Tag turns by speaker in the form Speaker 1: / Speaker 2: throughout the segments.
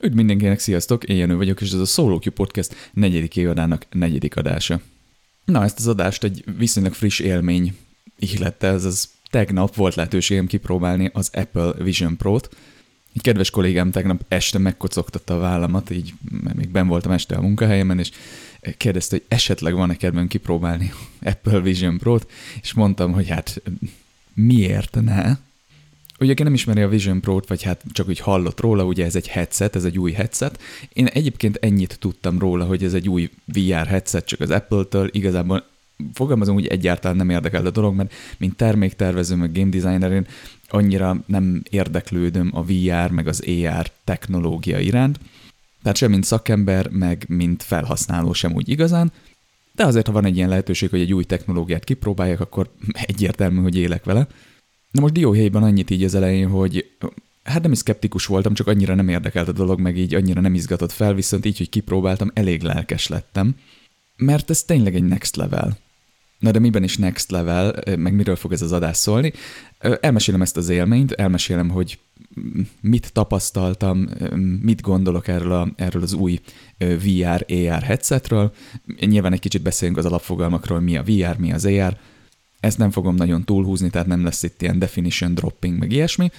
Speaker 1: Üdv mindenkinek, sziasztok! Én Jenő vagyok, és ez a Solo Q Podcast negyedik évadának negyedik adása. Na, ezt az adást egy viszonylag friss élmény ihlette, ez az tegnap volt lehetőségem kipróbálni az Apple Vision Pro-t. Egy kedves kollégám tegnap este megkocogtatta a vállamat, így mert még ben voltam este a munkahelyemen, és kérdezte, hogy esetleg van-e kedvem kipróbálni Apple Vision Pro-t, és mondtam, hogy hát miért ne? Ugye, aki nem ismeri a Vision Pro-t, vagy hát csak úgy hallott róla, ugye ez egy headset, ez egy új headset. Én egyébként ennyit tudtam róla, hogy ez egy új VR headset, csak az Apple-től igazából fogalmazom, hogy egyáltalán nem érdekel a dolog, mert mint terméktervező, meg game designer, én annyira nem érdeklődöm a VR, meg az AR technológia iránt. Tehát sem mint szakember, meg mint felhasználó sem úgy igazán, de azért, ha van egy ilyen lehetőség, hogy egy új technológiát kipróbáljak, akkor egyértelmű, hogy élek vele. Na most dióhéjban annyit így az elején, hogy hát nem is szkeptikus voltam, csak annyira nem érdekelt a dolog, meg így annyira nem izgatott fel, viszont így, hogy kipróbáltam, elég lelkes lettem, mert ez tényleg egy next level. Na de miben is next level, meg miről fog ez az adás szólni? Elmesélem ezt az élményt, elmesélem, hogy mit tapasztaltam, mit gondolok erről, a, erről az új VR, AR headsetről. Nyilván egy kicsit beszélünk az alapfogalmakról, mi a VR, mi az AR, ezt nem fogom nagyon túlhúzni, tehát nem lesz itt ilyen definition dropping, meg ilyesmi.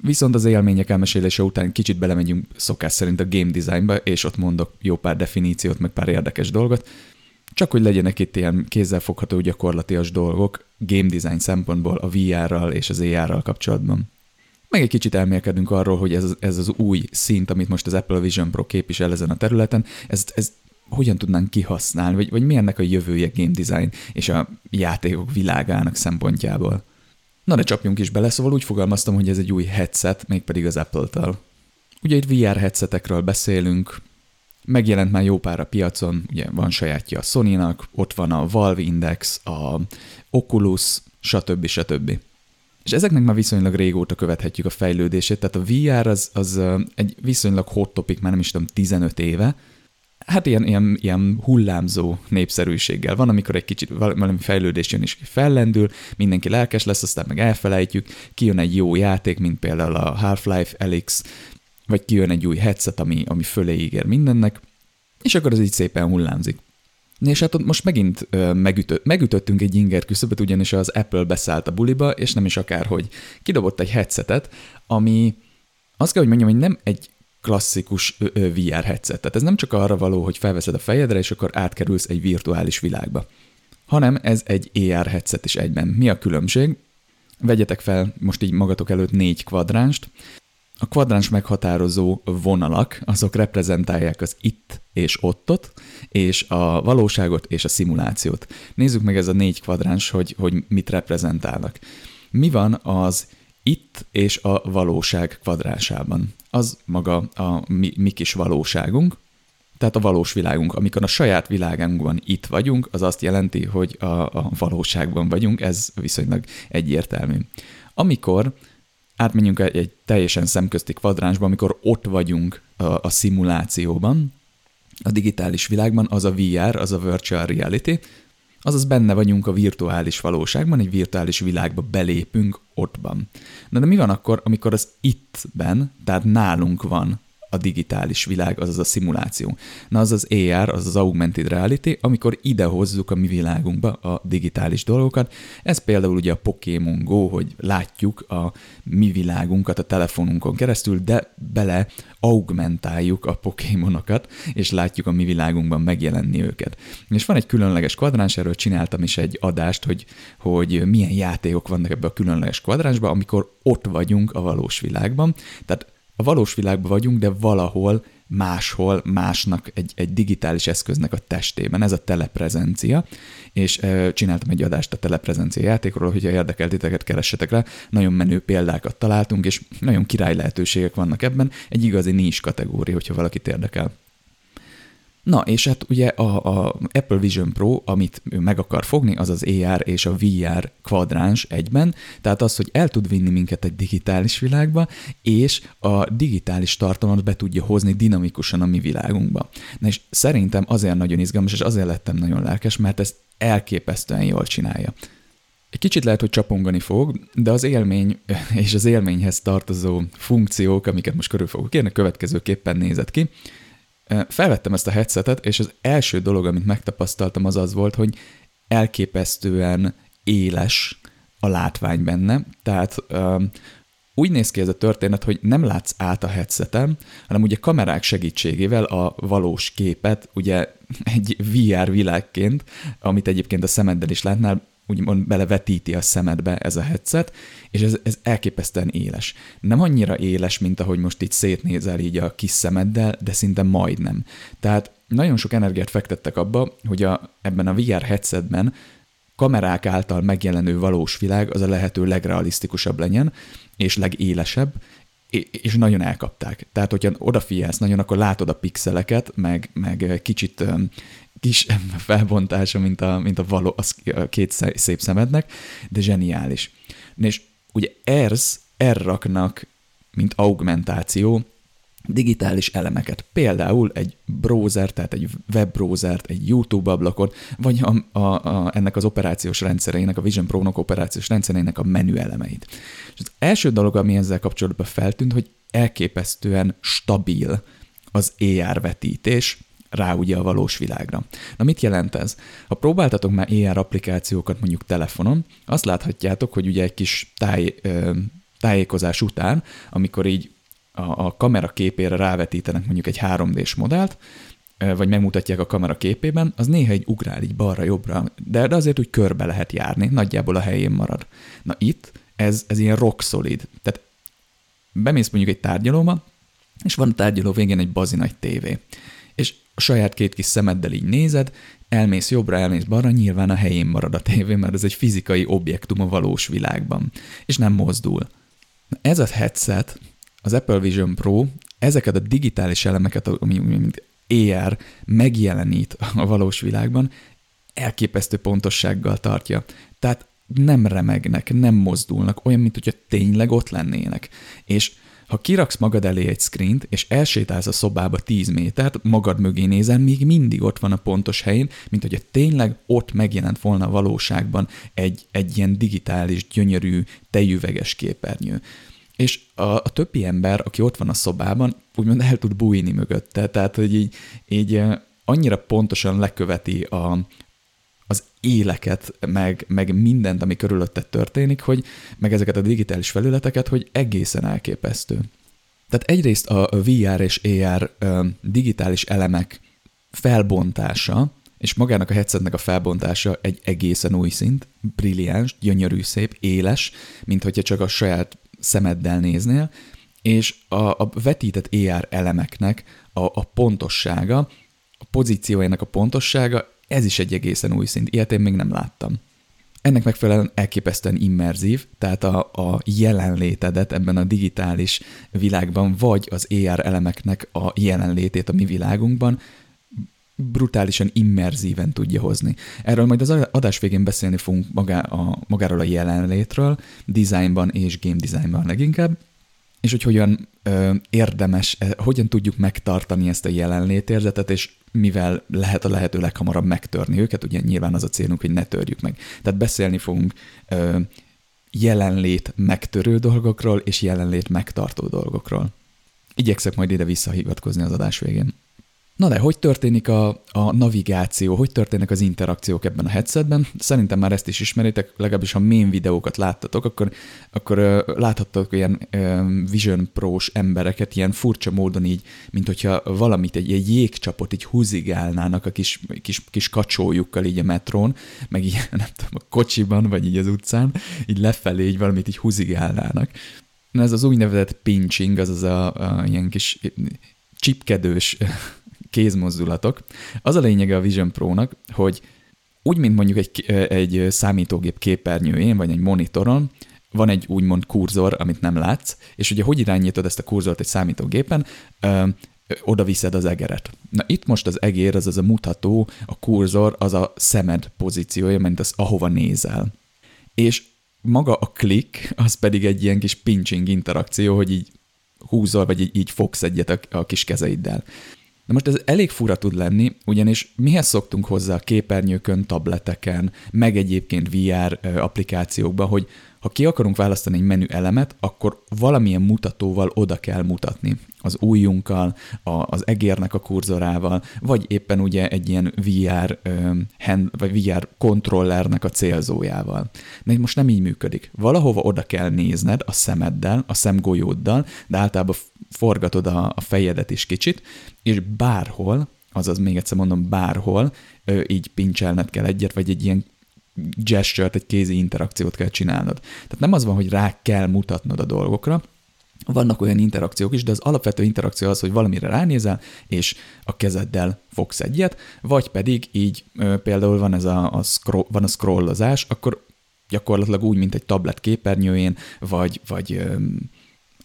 Speaker 1: Viszont az élmények elmesélése után kicsit belemegyünk szokás szerint a game designba, és ott mondok jó pár definíciót, meg pár érdekes dolgot, csak hogy legyenek itt ilyen kézzelfogható gyakorlatias dolgok game design szempontból a VR-ral és az AR-ral kapcsolatban. Meg egy kicsit elmélkedünk arról, hogy ez, ez az új szint, amit most az Apple Vision Pro képvisel ezen a területen, ez, ez hogyan tudnánk kihasználni, vagy, vagy mi ennek a jövője game design és a játékok világának szempontjából. Na de csapjunk is bele, szóval úgy fogalmaztam, hogy ez egy új headset, mégpedig az Apple-től. Ugye itt VR headsetekről beszélünk, megjelent már jó pár a piacon, ugye van sajátja a Sony-nak, ott van a Valve Index, a Oculus, stb. stb. És ezeknek már viszonylag régóta követhetjük a fejlődését, tehát a VR az, az egy viszonylag hot topic, már nem is tudom, 15 éve, hát ilyen, ilyen, ilyen hullámzó népszerűséggel. Van, amikor egy kicsit valami fejlődés jön és fellendül, mindenki lelkes lesz, aztán meg elfelejtjük, kijön egy jó játék, mint például a Half-Life Elix, vagy kijön egy új headset, ami, ami fölé ígér mindennek, és akkor az így szépen hullámzik. És hát most megint megütött, megütöttünk egy inger küszöböt, ugyanis az Apple beszállt a buliba, és nem is akárhogy. Kidobott egy headsetet, ami azt kell, hogy mondjam, hogy nem egy klasszikus VR headset. Tehát ez nem csak arra való, hogy felveszed a fejedre, és akkor átkerülsz egy virtuális világba, hanem ez egy AR headset is egyben. Mi a különbség? Vegyetek fel most így magatok előtt négy kvadránst. A kvadráns meghatározó vonalak, azok reprezentálják az itt és ottot, és a valóságot és a szimulációt. Nézzük meg ez a négy kvadráns, hogy, hogy mit reprezentálnak. Mi van az itt és a valóság kvadrásában. Az maga a mi, mi kis valóságunk, tehát a valós világunk. Amikor a saját világunkban itt vagyunk, az azt jelenti, hogy a, a valóságban vagyunk, ez viszonylag egyértelmű. Amikor átmenjünk egy, teljesen szemközti kvadránsba, amikor ott vagyunk a, a szimulációban, a digitális világban, az a VR, az a virtual reality, Azaz benne vagyunk a virtuális valóságban, egy virtuális világba belépünk ottban. Na de mi van akkor, amikor az ittben, tehát nálunk van a digitális világ, azaz a szimuláció. Na az az AR, az az augmented reality, amikor ide hozzuk a mi világunkba a digitális dolgokat. Ez például ugye a Pokémon Go, hogy látjuk a mi világunkat a telefonunkon keresztül, de bele augmentáljuk a Pokémonokat, és látjuk a mi világunkban megjelenni őket. És van egy különleges kvadráns, erről csináltam is egy adást, hogy, hogy milyen játékok vannak ebbe a különleges kvadránsba, amikor ott vagyunk a valós világban. Tehát a valós világban vagyunk, de valahol máshol, másnak, egy, egy digitális eszköznek a testében. Ez a teleprezencia, és e, csináltam egy adást a teleprezencia játékról, hogyha érdekel titeket, keressetek rá. Nagyon menő példákat találtunk, és nagyon király lehetőségek vannak ebben. Egy igazi nincs kategória, hogyha valakit érdekel. Na, és hát ugye a, a Apple Vision Pro, amit ő meg akar fogni, az az AR és a VR kvadráns egyben, tehát az, hogy el tud vinni minket egy digitális világba, és a digitális tartalmat be tudja hozni dinamikusan a mi világunkba. Na és szerintem azért nagyon izgalmas, és azért lettem nagyon lelkes, mert ezt elképesztően jól csinálja. Egy kicsit lehet, hogy csapongani fog, de az élmény és az élményhez tartozó funkciók, amiket most körül fogok kérni, következőképpen nézett ki. Felvettem ezt a headsetet, és az első dolog, amit megtapasztaltam, az az volt, hogy elképesztően éles a látvány benne, tehát úgy néz ki ez a történet, hogy nem látsz át a headsetem, hanem ugye kamerák segítségével a valós képet, ugye egy VR világként, amit egyébként a szemeddel is látnál, úgymond belevetíti a szemedbe ez a headset, és ez, ez elképesztően éles. Nem annyira éles, mint ahogy most itt szétnézel így a kis szemeddel, de szinte majdnem. Tehát nagyon sok energiát fektettek abba, hogy a, ebben a VR headsetben kamerák által megjelenő valós világ az a lehető legrealisztikusabb legyen, és legélesebb, és nagyon elkapták. Tehát, hogyha odafigyelsz nagyon, akkor látod a pixeleket, meg, meg kicsit kis felbontása, mint a, mint a, való, a két szép szemednek, de zseniális. És ugye ERS, erraknak, mint augmentáció, digitális elemeket, például egy browser, tehát egy webbrowsert, egy YouTube ablakon, vagy a, a, a, ennek az operációs rendszereinek, a Vision Pro-nak operációs rendszereinek a menü elemeit. És az első dolog, ami ezzel kapcsolatban feltűnt, hogy elképesztően stabil az AR vetítés, rá ugye a valós világra. Na mit jelent ez? Ha próbáltatok már AR applikációkat mondjuk telefonon, azt láthatjátok, hogy ugye egy kis táj, tájékozás után, amikor így a, a kamera képére rávetítenek mondjuk egy 3D-s modellt, vagy megmutatják a kamera képében, az néha egy ugrál így balra-jobbra, de, de azért úgy körbe lehet járni, nagyjából a helyén marad. Na itt ez, ez ilyen rock solid. Tehát bemész mondjuk egy tárgyalóba, és van a tárgyaló végén egy bazi nagy tévé. És a saját két kis szemeddel így nézed, elmész jobbra, elmész balra, nyilván a helyén marad a tévé, mert ez egy fizikai objektum a valós világban, és nem mozdul. Ez a headset, az Apple Vision Pro ezeket a digitális elemeket, ami mint AR megjelenít a valós világban, elképesztő pontossággal tartja. Tehát nem remegnek, nem mozdulnak, olyan, mint hogyha tényleg ott lennének. És ha kiraksz magad elé egy screent, és elsétálsz a szobába 10 métert, magad mögé nézel, még mindig ott van a pontos helyén, mint hogyha tényleg ott megjelent volna a valóságban egy, egy ilyen digitális, gyönyörű, tejüveges képernyő. És a, a többi ember, aki ott van a szobában, úgymond el tud bújni mögötte, tehát hogy így, így annyira pontosan leköveti a, az éleket, meg, meg mindent, ami körülötte történik, hogy meg ezeket a digitális felületeket, hogy egészen elképesztő. Tehát egyrészt a VR és AR digitális elemek felbontása, és magának a headsetnek a felbontása egy egészen új szint, brilliáns, gyönyörű, szép, éles, mint hogyha csak a saját szemeddel néznél, és a, a vetített AR elemeknek a, a pontossága, a pozíciójának a pontossága, ez is egy egészen új szint. Ilyet én még nem láttam. Ennek megfelelően elképesztően immerzív, tehát a, a jelenlétedet ebben a digitális világban, vagy az AR elemeknek a jelenlétét a mi világunkban brutálisan immerzíven tudja hozni. Erről majd az adás végén beszélni fogunk magá, a, magáról a jelenlétről, designban és game designban leginkább, és hogy hogyan ö, érdemes, hogyan tudjuk megtartani ezt a jelenlétérzetet, és mivel lehet a lehető leghamarabb megtörni őket, ugye nyilván az a célunk, hogy ne törjük meg. Tehát beszélni fogunk ö, jelenlét megtörő dolgokról, és jelenlét megtartó dolgokról. Igyekszek majd ide visszahivatkozni az adás végén. Na de, hogy történik a, a navigáció, hogy történnek az interakciók ebben a headsetben? Szerintem már ezt is ismeritek, legalábbis ha main videókat láttatok, akkor, akkor láthattok ilyen Vision Pro-s embereket ilyen furcsa módon így, mint hogyha valamit, egy, egy jégcsapot így húzigálnának a kis, kis, kis kacsójukkal így a metrón, meg így nem tudom, a kocsiban, vagy így az utcán, így lefelé így valamit így húzigálnának. Na ez az úgynevezett pinching, az a, a ilyen kis csipkedős kézmozdulatok. Az a lényege a Vision Pro-nak, hogy úgy, mint mondjuk egy, egy számítógép képernyőjén, vagy egy monitoron, van egy úgymond kurzor, amit nem látsz, és ugye hogy irányítod ezt a kurzort egy számítógépen, ö, oda viszed az egeret. Na itt most az egér, az az a mutató, a kurzor, az a szemed pozíciója, mint az, ahova nézel. És maga a klik, az pedig egy ilyen kis pinching interakció, hogy így húzol, vagy így, így fogsz egyet a, a kis kezeiddel. De most ez elég fura tud lenni, ugyanis mihez szoktunk hozzá a képernyőkön, tableteken, meg egyébként VR applikációkban, hogy ha ki akarunk választani egy menü elemet, akkor valamilyen mutatóval oda kell mutatni. Az ujjunkkal, a, az egérnek a kurzorával, vagy éppen ugye egy ilyen VR, hand, vagy VR kontrollernek a célzójával. De most nem így működik. Valahova oda kell nézned a szemeddel, a szemgolyóddal, de általában forgatod a, a fejedet is kicsit, és bárhol, azaz még egyszer mondom, bárhol, így pincselned kell egyet, vagy egy ilyen gesture egy kézi interakciót kell csinálnod. Tehát nem az van, hogy rá kell mutatnod a dolgokra, vannak olyan interakciók is, de az alapvető interakció az, hogy valamire ránézel, és a kezeddel fogsz egyet, vagy pedig így például van ez a, a, scroll, van a scrollozás, akkor gyakorlatilag úgy, mint egy tablet képernyőjén, vagy, vagy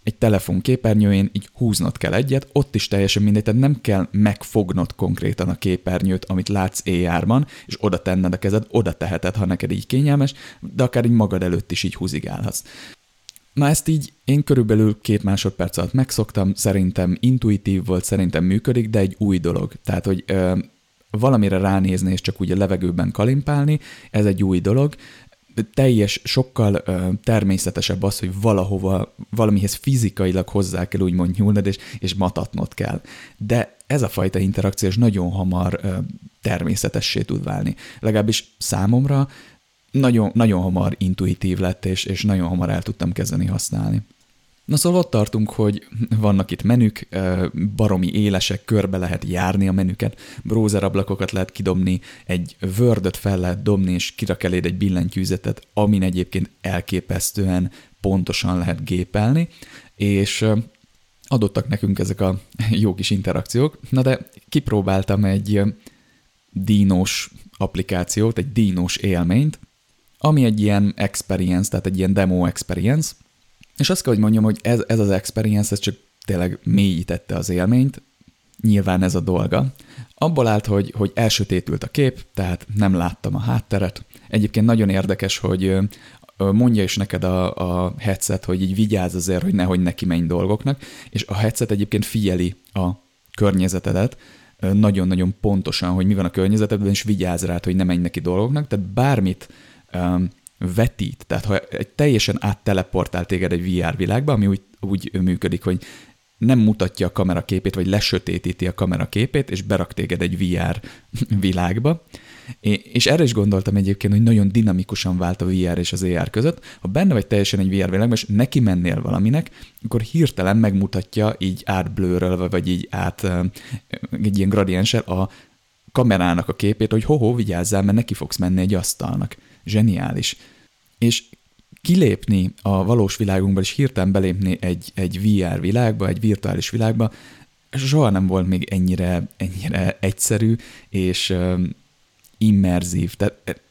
Speaker 1: egy telefon képernyőjén így húznod kell egyet, ott is teljesen mindegy, tehát nem kell megfognod konkrétan a képernyőt, amit látsz éjjárban, és oda tenned a kezed, oda teheted, ha neked így kényelmes, de akár így magad előtt is így húzigálhatsz. Na ezt így én körülbelül két másodperc alatt megszoktam, szerintem intuitív volt, szerintem működik, de egy új dolog. Tehát, hogy ö, valamire ránézni és csak úgy a levegőben kalimpálni, ez egy új dolog teljes, sokkal ö, természetesebb az, hogy valahova, valamihez fizikailag hozzá kell úgymond nyúlnod, és, és matatnod kell. De ez a fajta interakciós nagyon hamar ö, természetessé tud válni. Legalábbis számomra nagyon, nagyon hamar intuitív lett, és, és nagyon hamar el tudtam kezdeni használni. Na szóval ott tartunk, hogy vannak itt menük, baromi élesek, körbe lehet járni a menüket, ablakokat lehet kidobni, egy word fel lehet dobni, és kirak eléd egy billentyűzetet, amin egyébként elképesztően pontosan lehet gépelni, és adottak nekünk ezek a jó kis interakciók. Na de kipróbáltam egy dínos applikációt, egy dínos élményt, ami egy ilyen experience, tehát egy ilyen demo experience, és azt kell, hogy mondjam, hogy ez, ez az experience, ez csak tényleg mélyítette az élményt, nyilván ez a dolga. Abból állt, hogy, hogy elsötétült a kép, tehát nem láttam a hátteret. Egyébként nagyon érdekes, hogy mondja is neked a, a headset, hogy így vigyázz azért, hogy nehogy neki menj dolgoknak, és a headset egyébként figyeli a környezetedet, nagyon-nagyon pontosan, hogy mi van a környezetedben, és vigyázz rá, hogy ne menj neki dolgoknak, tehát bármit um, vetít. Tehát ha egy teljesen átteleportál téged egy VR világba, ami úgy, úgy működik, hogy nem mutatja a kamera képét, vagy lesötétíti a kamera képét, és berak téged egy VR világba. És erre is gondoltam egyébként, hogy nagyon dinamikusan vált a VR és az AR között. Ha benne vagy teljesen egy VR világban, és neki mennél valaminek, akkor hirtelen megmutatja így átblőrölve, vagy így át egy ilyen gradienssel a kamerának a képét, hogy ho-ho, vigyázzál, mert neki fogsz menni egy asztalnak zseniális. És kilépni a valós világunkból, és hirtelen belépni egy, egy VR világba, egy virtuális világba, soha nem volt még ennyire, ennyire egyszerű, és um, immerzív. Tehát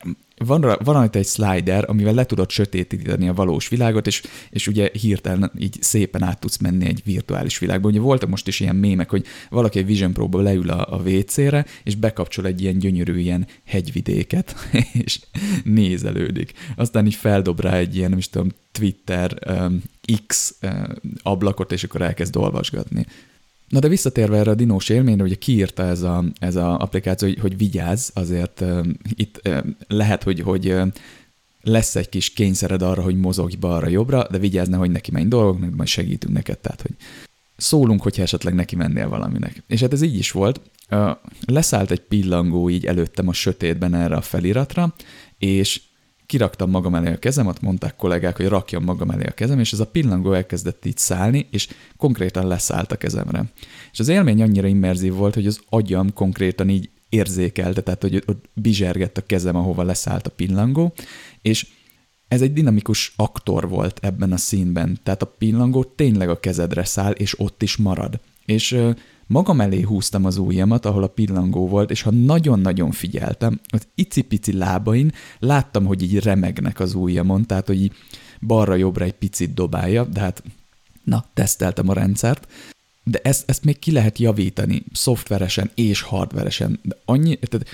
Speaker 1: van, van rajta egy slider, amivel le tudod sötétíteni a valós világot, és, és ugye hirtelen így szépen át tudsz menni egy virtuális világba. Ugye voltak most is ilyen mémek, hogy valaki egy Vision pro leül a, a WC-re, és bekapcsol egy ilyen gyönyörű ilyen hegyvidéket, és nézelődik. Aztán így feldob rá egy ilyen, nem is tudom, Twitter um, X um, ablakot, és akkor elkezd olvasgatni. Na de visszatérve erre a dinós élményre, ugye kiírta ez a, ez a applikáció, hogy, hogy vigyázz, azért uh, itt uh, lehet, hogy, hogy uh, lesz egy kis kényszered arra, hogy mozogj balra-jobbra, de vigyázz, hogy neki menj dolgoknak, majd segítünk neked, tehát hogy szólunk, hogyha esetleg neki mennél valaminek. És hát ez így is volt. Uh, leszállt egy pillangó így előttem a sötétben erre a feliratra, és kiraktam magam elé a kezemet, mondták kollégák, hogy rakjam magam elé a kezem, és ez a pillangó elkezdett így szállni, és konkrétan leszállt a kezemre. És az élmény annyira immerzív volt, hogy az agyam konkrétan így érzékelte, tehát hogy ott bizsergett a kezem, ahova leszállt a pillangó, és ez egy dinamikus aktor volt ebben a színben, tehát a pillangó tényleg a kezedre száll, és ott is marad. És magam elé húztam az ujjamat, ahol a pillangó volt, és ha nagyon-nagyon figyeltem, az icipici lábain láttam, hogy így remegnek az ujjamon, tehát hogy így balra-jobbra egy picit dobálja, de hát na, teszteltem a rendszert, de ezt, ezt még ki lehet javítani szoftveresen és hardveresen, de annyi, tehát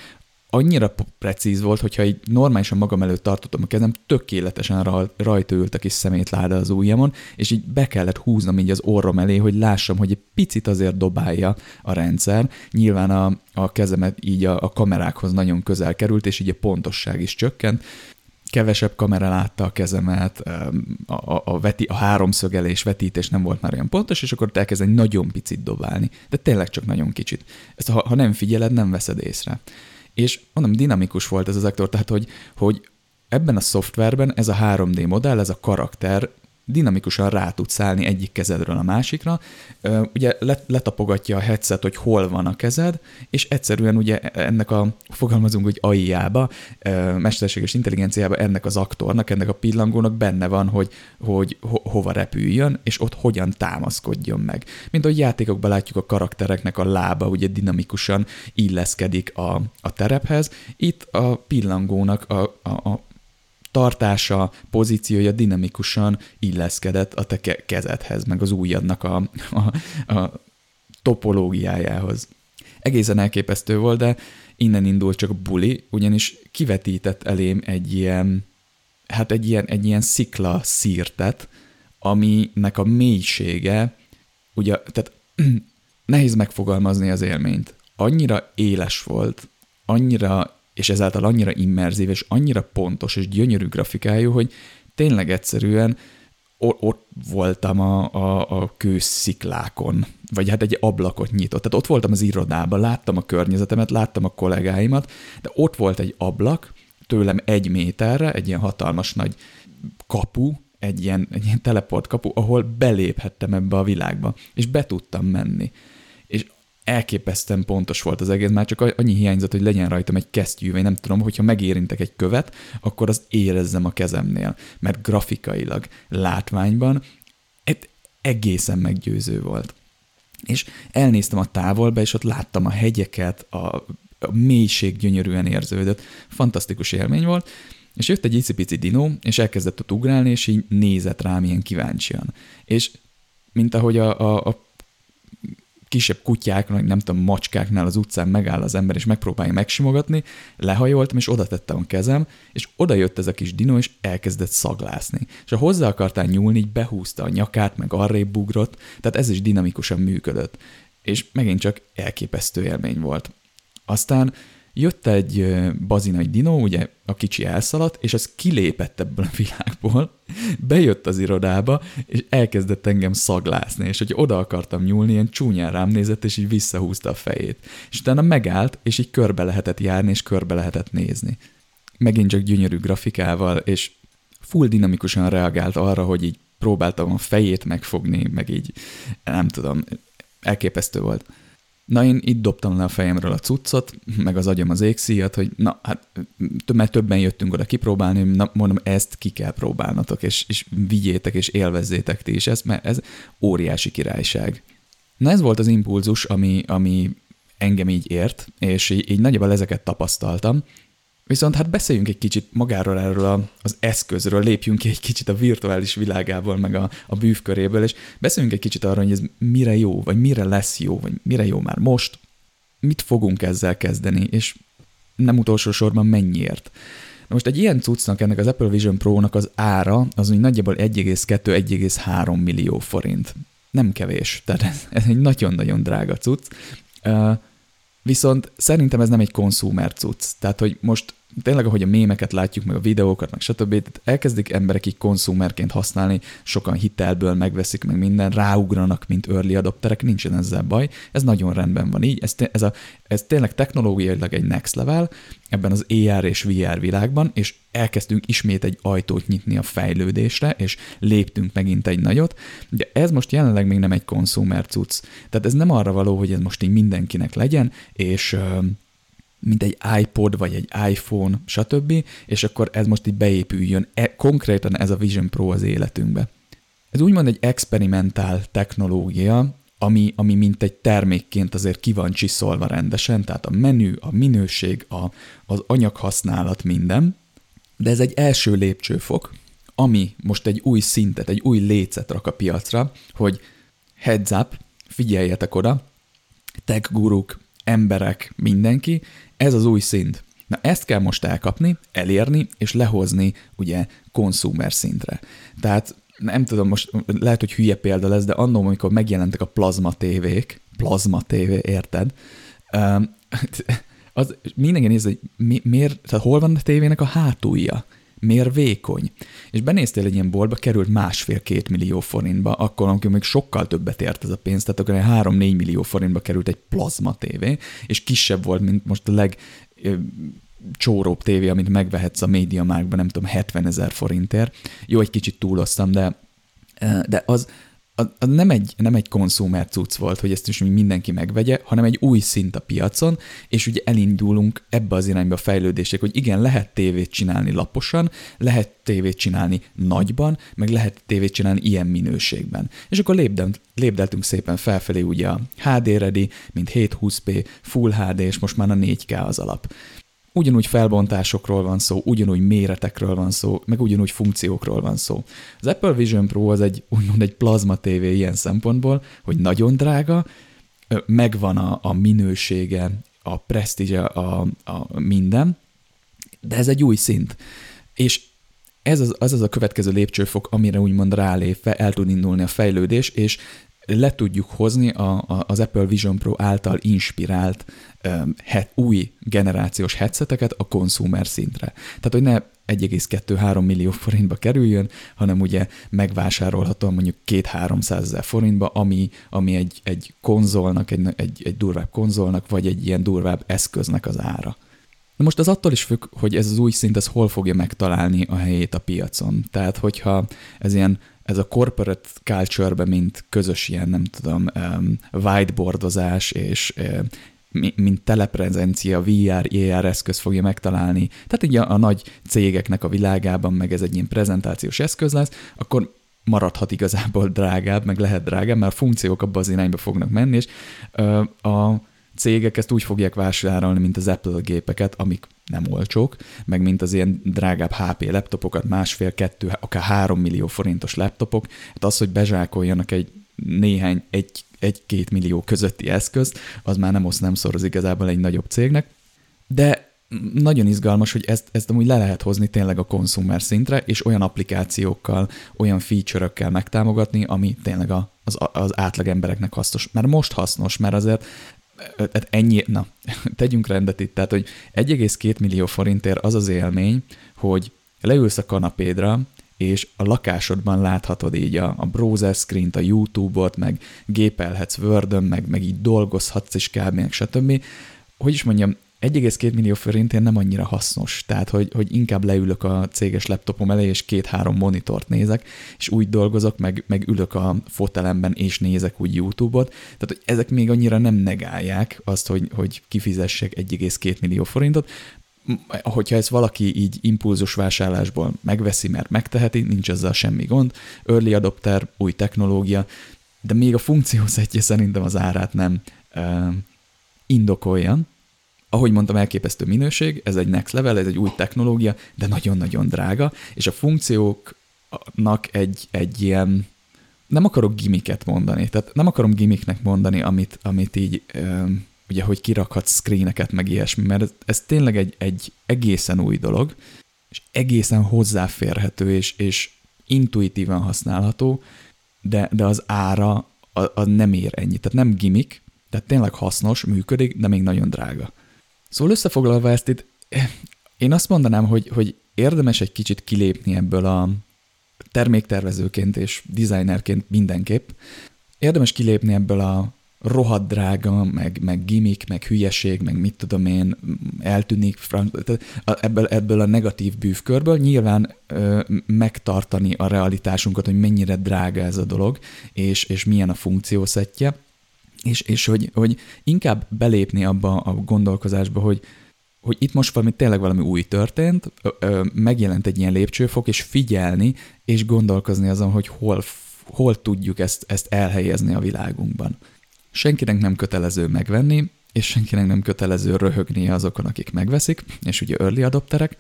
Speaker 1: annyira precíz volt, hogyha így normálisan magam előtt tartottam a kezem, tökéletesen rajta ült a kis szemétláda az ujjamon, és így be kellett húznom így az orrom elé, hogy lássam, hogy egy picit azért dobálja a rendszer. Nyilván a, a kezemet így a, a kamerákhoz nagyon közel került, és így a pontosság is csökkent, kevesebb kamera látta a kezemet, a, a, a, veti, a háromszögelés, vetítés nem volt már olyan pontos, és akkor elkezdeni nagyon picit dobálni. De tényleg csak nagyon kicsit. Ezt ha, ha nem figyeled, nem veszed észre. És mondom, dinamikus volt ez az aktor, tehát hogy, hogy ebben a szoftverben ez a 3D modell, ez a karakter dinamikusan rá tudsz szállni egyik kezedről a másikra. Ugye letapogatja a headset, hogy hol van a kezed, és egyszerűen ugye ennek a, fogalmazunk, hogy AI-jába, mesterséges intelligenciába ennek az aktornak, ennek a pillangónak benne van, hogy, hogy ho- hova repüljön, és ott hogyan támaszkodjon meg. Mint ahogy játékokban látjuk a karaktereknek a lába ugye dinamikusan illeszkedik a, a terephez, itt a pillangónak a, a, a tartása, pozíciója dinamikusan illeszkedett a te kezedhez, meg az ujjadnak a, a, a topológiájához. Egészen elképesztő volt, de innen indult csak a buli, ugyanis kivetített elém egy ilyen, hát egy ilyen, egy ilyen szikla szírtet, aminek a mélysége, ugye, tehát nehéz megfogalmazni az élményt. Annyira éles volt, annyira és ezáltal annyira immerzív, és annyira pontos, és gyönyörű grafikájú, hogy tényleg egyszerűen ott voltam a, a, a kősziklákon, vagy hát egy ablakot nyitott. Tehát ott voltam az irodában, láttam a környezetemet, láttam a kollégáimat, de ott volt egy ablak, tőlem egy méterre, egy ilyen hatalmas nagy kapu, egy ilyen, egy ilyen teleport kapu, ahol beléphettem ebbe a világba, és be tudtam menni elképesztően pontos volt az egész, már csak annyi hiányzott, hogy legyen rajtam egy kesztyű, vagy nem tudom, hogyha megérintek egy követ, akkor az érezzem a kezemnél, mert grafikailag, látványban egészen meggyőző volt. És elnéztem a távolba, és ott láttam a hegyeket, a, a mélység gyönyörűen érződött, fantasztikus élmény volt, és jött egy icipici dinó, és elkezdett ott ugrálni, és így nézett rám ilyen kíváncsian. És mint ahogy a, a, a kisebb kutyák, vagy nem tudom, macskáknál az utcán megáll az ember, és megpróbálja megsimogatni, lehajoltam, és oda tettem a kezem, és oda jött ez a kis dino, és elkezdett szaglászni. És ha hozzá akartál nyúlni, így behúzta a nyakát, meg arrébb bugrott, tehát ez is dinamikusan működött. És megint csak elképesztő élmény volt. Aztán jött egy bazinagy dinó, ugye a kicsi elszaladt, és az kilépett ebből a világból, bejött az irodába, és elkezdett engem szaglászni, és hogy oda akartam nyúlni, ilyen csúnyán rám nézett, és így visszahúzta a fejét. És utána megállt, és így körbe lehetett járni, és körbe lehetett nézni. Megint csak gyönyörű grafikával, és full dinamikusan reagált arra, hogy így próbáltam a fejét megfogni, meg így nem tudom, elképesztő volt. Na én itt dobtam le a fejemről a cuccot, meg az agyam az égszíjat, hogy na hát, mert többen jöttünk oda kipróbálni, na mondom, ezt ki kell próbálnatok, és, és vigyétek, és élvezzétek ti is ezt, mert ez óriási királyság. Na ez volt az impulzus, ami, ami engem így ért, és így, így nagyjából ezeket tapasztaltam, Viszont hát beszéljünk egy kicsit magáról erről a, az eszközről, lépjünk ki egy kicsit a virtuális világából, meg a, a bűvköréből, és beszéljünk egy kicsit arról, hogy ez mire jó, vagy mire lesz jó, vagy mire jó már most, mit fogunk ezzel kezdeni, és nem utolsó sorban mennyiért. Na most egy ilyen cuccnak, ennek az Apple Vision Pro-nak az ára az úgy nagyjából 1,2-1,3 millió forint. Nem kevés, tehát ez, ez egy nagyon-nagyon drága cucc. Viszont szerintem ez nem egy konzumer cucc. Tehát, hogy most tényleg, ahogy a mémeket látjuk, meg a videókat, meg stb. Tehát elkezdik emberek így konzumerként használni, sokan hitelből megveszik, meg minden, ráugranak, mint early adopterek, nincsen ezzel baj, ez nagyon rendben van így, ez, ez, a, ez tényleg technológiailag egy next level ebben az AR és VR világban, és elkezdtünk ismét egy ajtót nyitni a fejlődésre, és léptünk megint egy nagyot, de ez most jelenleg még nem egy konzumer cucc. Tehát ez nem arra való, hogy ez most így mindenkinek legyen, és mint egy iPod, vagy egy iPhone, stb., és akkor ez most így beépüljön, e, konkrétan ez a Vision Pro az életünkbe. Ez úgymond egy experimentál technológia, ami, ami mint egy termékként azért ki van csiszolva rendesen, tehát a menü, a minőség, a, az anyaghasználat, minden, de ez egy első lépcsőfok, ami most egy új szintet, egy új lécet rak a piacra, hogy heads up, figyeljetek oda, tech guruk, emberek, mindenki, ez az új szint. Na ezt kell most elkapni, elérni, és lehozni ugye konzumer szintre. Tehát nem tudom, most lehet, hogy hülye példa lesz, de annól, amikor megjelentek a plazma tévék, plazma tévé, érted? Um, az mindenki néz, hogy mi, miért, tehát hol van a tévének a hátulja? Miért vékony? És benéztél egy ilyen boltba, került másfél-két millió forintba, akkor, amikor még sokkal többet ért ez a pénz, tehát akkor 3-4 millió forintba került egy plazma tévé, és kisebb volt, mint most a leg csóróbb tévé, amit megvehetsz a média nem tudom, 70 ezer forintért. Jó, egy kicsit túloztam, de, de az, az, nem egy, nem egy konzumer cucc volt, hogy ezt is mindenki megvegye, hanem egy új szint a piacon, és ugye elindulunk ebbe az irányba a fejlődések, hogy igen, lehet tévét csinálni laposan, lehet tévét csinálni nagyban, meg lehet tévét csinálni ilyen minőségben. És akkor lépdelt, lépdeltünk szépen felfelé ugye a HD Ready, mint 720p, Full HD, és most már a 4K az alap ugyanúgy felbontásokról van szó, ugyanúgy méretekről van szó, meg ugyanúgy funkciókról van szó. Az Apple Vision Pro az egy úgymond egy plazma TV ilyen szempontból, hogy nagyon drága, megvan a, a minősége, a presztízse, a, a minden, de ez egy új szint. És ez az, az az a következő lépcsőfok, amire úgymond rálépve el tud indulni a fejlődés, és le tudjuk hozni a, a, az Apple Vision Pro által inspirált um, het, új generációs headseteket a consumer szintre. Tehát, hogy ne 1,2-3 millió forintba kerüljön, hanem ugye megvásárolható mondjuk 2-300 ezer forintba, ami, ami egy, egy konzolnak, egy, egy, egy durvább konzolnak, vagy egy ilyen durvább eszköznek az ára. Na most az attól is függ, hogy ez az új szint, ez hol fogja megtalálni a helyét a piacon. Tehát, hogyha ez ilyen ez a corporate culture mint közös ilyen, nem tudom, um, whiteboardozás és um, mint teleprezencia, VR, AR eszköz fogja megtalálni, tehát így a, a nagy cégeknek a világában, meg ez egy ilyen prezentációs eszköz lesz, akkor maradhat igazából drágább, meg lehet drágább, mert a funkciók abba az irányba fognak menni, és a cégek ezt úgy fogják vásárolni, mint az Apple gépeket, amik nem olcsók, meg mint az ilyen drágább HP laptopokat, másfél, kettő, akár három millió forintos laptopok. Hát az, hogy bezsákoljanak egy néhány, egy, egy-két millió közötti eszköz, az már nem osz nem szoroz igazából egy nagyobb cégnek. De nagyon izgalmas, hogy ezt, ezt amúgy le lehet hozni tényleg a konzumer szintre, és olyan applikációkkal, olyan feature-ökkel megtámogatni, ami tényleg a, az, az átlag embereknek hasznos. Mert most hasznos, mert azért tehát ennyi, na, tegyünk rendet itt, tehát, hogy 1,2 millió forintért az az élmény, hogy leülsz a kanapédra, és a lakásodban láthatod így a, a browser screen-t, a YouTube-ot, meg gépelhetsz word meg, meg így dolgozhatsz, és kb. stb. Hogy is mondjam, 1,2 millió forintért nem annyira hasznos, tehát hogy, hogy inkább leülök a céges laptopom elé, és két-három monitort nézek, és úgy dolgozok, meg, meg ülök a fotelemben, és nézek úgy YouTube-ot, tehát hogy ezek még annyira nem negálják azt, hogy, hogy kifizessek 1,2 millió forintot, hogyha ezt valaki így impulzus vásárlásból megveszi, mert megteheti, nincs ezzel semmi gond, early adopter, új technológia, de még a funkciószettje szerintem az árát nem uh, indokolja, ahogy mondtam, elképesztő minőség, ez egy next level, ez egy új technológia, de nagyon-nagyon drága, és a funkcióknak egy, egy ilyen, nem akarok gimiket mondani, tehát nem akarom gimiknek mondani, amit, amit így, ugye, hogy kirakhatsz screeneket, meg ilyesmi, mert ez, ez tényleg egy, egy egészen új dolog, és egészen hozzáférhető, és, és intuitívan használható, de, de az ára az nem ér ennyit. Tehát nem gimik, tehát tényleg hasznos, működik, de még nagyon drága. Szóval összefoglalva ezt itt, én azt mondanám, hogy, hogy érdemes egy kicsit kilépni ebből a terméktervezőként és designerként mindenképp. Érdemes kilépni ebből a rohadt drága, meg, meg gimmick, meg hülyeség, meg mit tudom én, eltűnik, ebből, ebből a negatív bűvkörből nyilván ö, megtartani a realitásunkat, hogy mennyire drága ez a dolog, és, és milyen a funkciószettje, és, és hogy, hogy inkább belépni abba a gondolkozásba, hogy, hogy itt most valami tényleg valami új történt, ö, ö, megjelent egy ilyen lépcsőfok, és figyelni, és gondolkozni azon, hogy hol, hol tudjuk ezt, ezt elhelyezni a világunkban. Senkinek nem kötelező megvenni, és senkinek nem kötelező röhögni azokon, akik megveszik, és ugye early adopterek,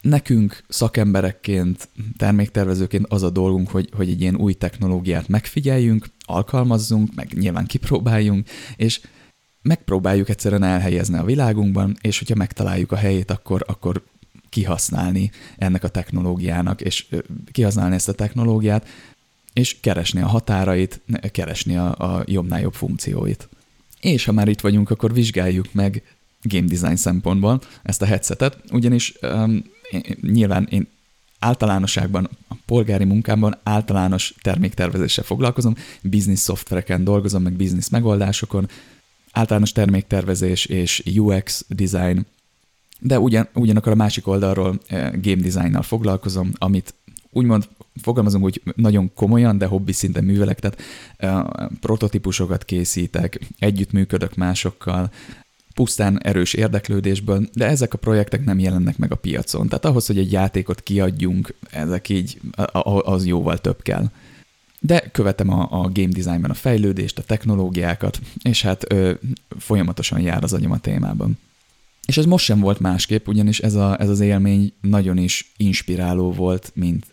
Speaker 1: nekünk szakemberekként, terméktervezőként az a dolgunk, hogy, hogy egy ilyen új technológiát megfigyeljünk, alkalmazzunk, meg nyilván kipróbáljunk, és megpróbáljuk egyszerűen elhelyezni a világunkban, és hogyha megtaláljuk a helyét, akkor, akkor kihasználni ennek a technológiának, és kihasználni ezt a technológiát, és keresni a határait, keresni a, a jobbnál jobb funkcióit. És ha már itt vagyunk, akkor vizsgáljuk meg game design szempontból ezt a headsetet, ugyanis um, nyilván én általánosságban a polgári munkámban általános terméktervezéssel foglalkozom, business szoftvereken dolgozom, meg business megoldásokon, általános terméktervezés és UX design, de ugyan, ugyanakkor a másik oldalról eh, game designnal foglalkozom, amit úgymond fogalmazom úgy nagyon komolyan, de hobbi szinten művelek, tehát uh, prototípusokat készítek, együttműködök másokkal, pusztán erős érdeklődésből, de ezek a projektek nem jelennek meg a piacon. Tehát ahhoz, hogy egy játékot kiadjunk, ezek így, az jóval több kell. De követem a, a game designben a fejlődést, a technológiákat, és hát ö, folyamatosan jár az agyam a témában. És ez most sem volt másképp, ugyanis ez, a, ez az élmény nagyon is inspiráló volt, mint,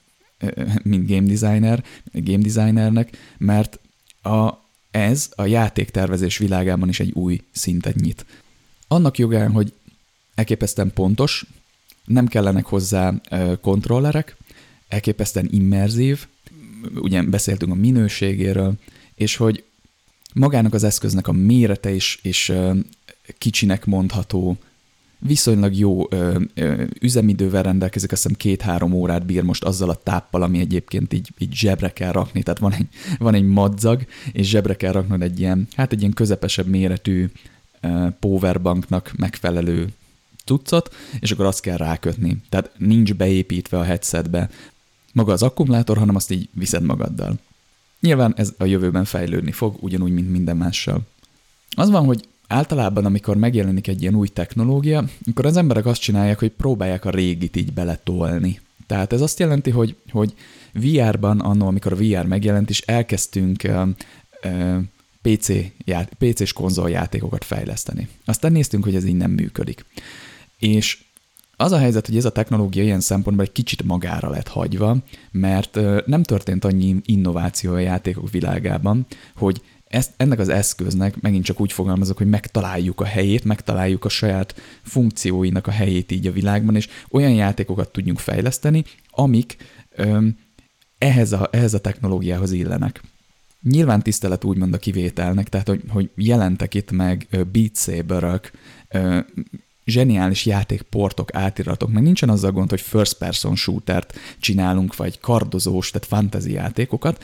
Speaker 1: mint game designer, game designernek, mert a, ez a játéktervezés világában is egy új szintet nyit. Annak jogán, hogy elképesztően pontos, nem kellenek hozzá kontrollerek, elképesztően immerzív, ugye beszéltünk a minőségéről, és hogy magának az eszköznek a mérete is, és kicsinek mondható, viszonylag jó ö, ö, üzemidővel rendelkezik, azt hiszem két-három órát bír most azzal a táppal, ami egyébként így, így zsebre kell rakni, tehát van egy, van egy madzag, és zsebre kell raknod egy ilyen, hát egy ilyen közepesebb méretű powerbanknak megfelelő cuccot, és akkor azt kell rákötni. Tehát nincs beépítve a headsetbe maga az akkumulátor, hanem azt így viszed magaddal. Nyilván ez a jövőben fejlődni fog, ugyanúgy, mint minden mással. Az van, hogy általában, amikor megjelenik egy ilyen új technológia, akkor az emberek azt csinálják, hogy próbálják a régit így beletolni. Tehát ez azt jelenti, hogy, hogy VR-ban, annól, amikor a VR megjelent is, elkezdtünk uh, uh, PC ját, PC-s konzoljátékokat fejleszteni. Aztán néztünk, hogy ez így nem működik. És az a helyzet, hogy ez a technológia ilyen szempontból egy kicsit magára lett hagyva, mert nem történt annyi innováció a játékok világában, hogy ezt, ennek az eszköznek megint csak úgy fogalmazok, hogy megtaláljuk a helyét, megtaláljuk a saját funkcióinak a helyét így a világban, és olyan játékokat tudjunk fejleszteni, amik öm, ehhez, a, ehhez a technológiához illenek. Nyilván tisztelet úgymond a kivételnek, tehát hogy, hogy jelentek itt meg Beat Saber-ök, zseniális játékportok, átiratok, meg nincsen azzal gond, hogy first person shootert csinálunk, vagy kardozós, tehát fantasy játékokat,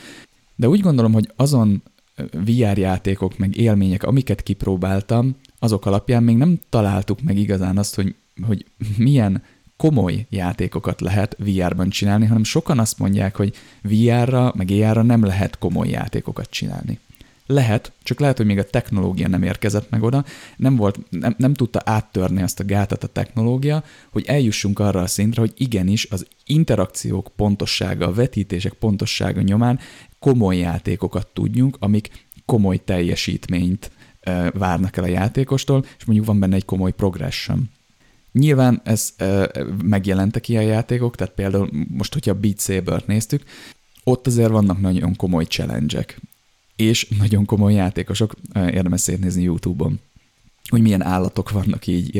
Speaker 1: de úgy gondolom, hogy azon VR játékok, meg élmények, amiket kipróbáltam, azok alapján még nem találtuk meg igazán azt, hogy, hogy milyen komoly játékokat lehet VR-ban csinálni, hanem sokan azt mondják, hogy VR-ra, meg AR-ra nem lehet komoly játékokat csinálni. Lehet, csak lehet, hogy még a technológia nem érkezett meg oda, nem, volt, nem, nem tudta áttörni azt a gátat a technológia, hogy eljussunk arra a szintre, hogy igenis az interakciók pontossága, a vetítések pontossága nyomán komoly játékokat tudjunk, amik komoly teljesítményt várnak el a játékostól, és mondjuk van benne egy komoly progression. Nyilván ez megjelentek ilyen játékok, tehát például most, hogyha Beat Saber-t néztük, ott azért vannak nagyon komoly challenge és nagyon komoly játékosok, érdemes szétnézni YouTube-on, hogy milyen állatok vannak így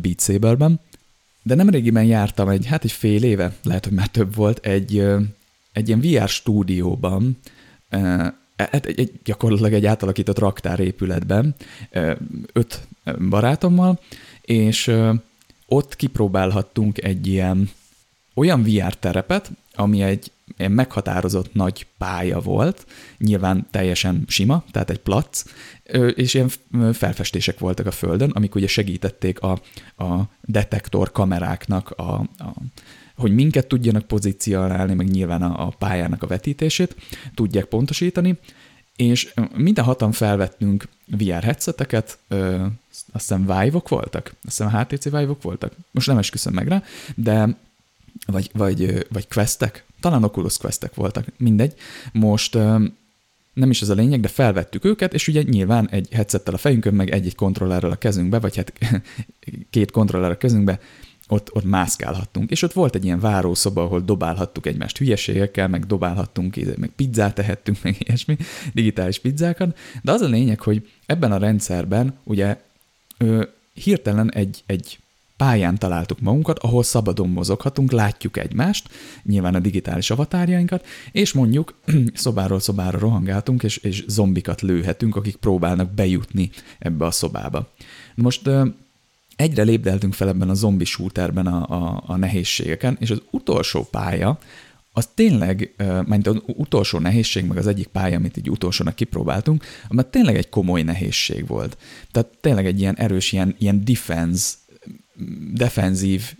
Speaker 1: Beat Saber-ben. De nemrégiben jártam egy, hát egy fél éve, lehet, hogy már több volt, egy egy ilyen VR stúdióban, hát egy, egy, gyakorlatilag egy átalakított raktárépületben, öt barátommal, és ott kipróbálhattunk egy ilyen olyan VR terepet, ami egy egy meghatározott nagy pálya volt, nyilván teljesen sima, tehát egy plac, és ilyen felfestések voltak a földön, amik ugye segítették a, a detektor kameráknak a, a hogy minket tudjanak pozícionálni, meg nyilván a, a pályának a vetítését tudják pontosítani, és minden hatan felvettünk VR headseteket, azt hiszem Vive-ok voltak, azt hiszem HTC Vive-ok voltak, most nem esküszöm meg rá, de vagy, vagy, vagy questek, talán Oculus questek voltak, mindegy. Most nem is ez a lényeg, de felvettük őket, és ugye nyilván egy headsettel a fejünkön, meg egy-egy kontrollerrel a kezünkbe, vagy hát két kontrollerrel a kezünkbe ott, ott mászkálhattunk. És ott volt egy ilyen várószoba, ahol dobálhattuk egymást hülyeségekkel, meg dobálhattunk, meg pizzát tehettünk, meg ilyesmi, digitális pizzákat. De az a lényeg, hogy ebben a rendszerben ugye ö, hirtelen egy, egy pályán találtuk magunkat, ahol szabadon mozoghatunk, látjuk egymást, nyilván a digitális avatárjainkat, és mondjuk szobáról szobára rohangáltunk, és, és zombikat lőhetünk, akik próbálnak bejutni ebbe a szobába. Most egyre lépdeltünk fel ebben a zombi shooterben a, a, a nehézségeken, és az utolsó pálya, az tényleg, mert az utolsó nehézség, meg az egyik pálya, amit így utolsónak kipróbáltunk, mert tényleg egy komoly nehézség volt. Tehát tényleg egy ilyen erős, ilyen, ilyen defense, defenzív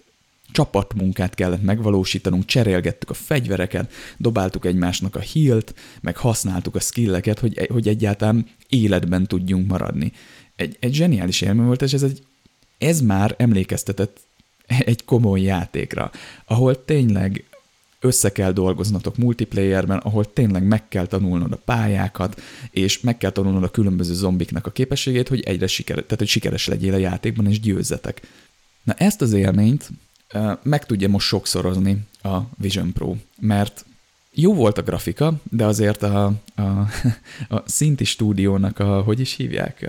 Speaker 1: csapatmunkát kellett megvalósítanunk, cserélgettük a fegyvereket, dobáltuk egymásnak a hilt, meg használtuk a skilleket, hogy, hogy egyáltalán életben tudjunk maradni. Egy, egy zseniális élmény volt, és ez egy ez már emlékeztetett egy komoly játékra, ahol tényleg össze kell dolgoznatok multiplayerben, ahol tényleg meg kell tanulnod a pályákat, és meg kell tanulnod a különböző zombiknak a képességét, hogy egyre sikeres, tehát hogy sikeres legyél a játékban, és győzzetek. Na ezt az élményt meg tudja most sokszorozni a Vision Pro, mert jó volt a grafika, de azért a, a, a Szinti stúdiónak a, hogy is hívják,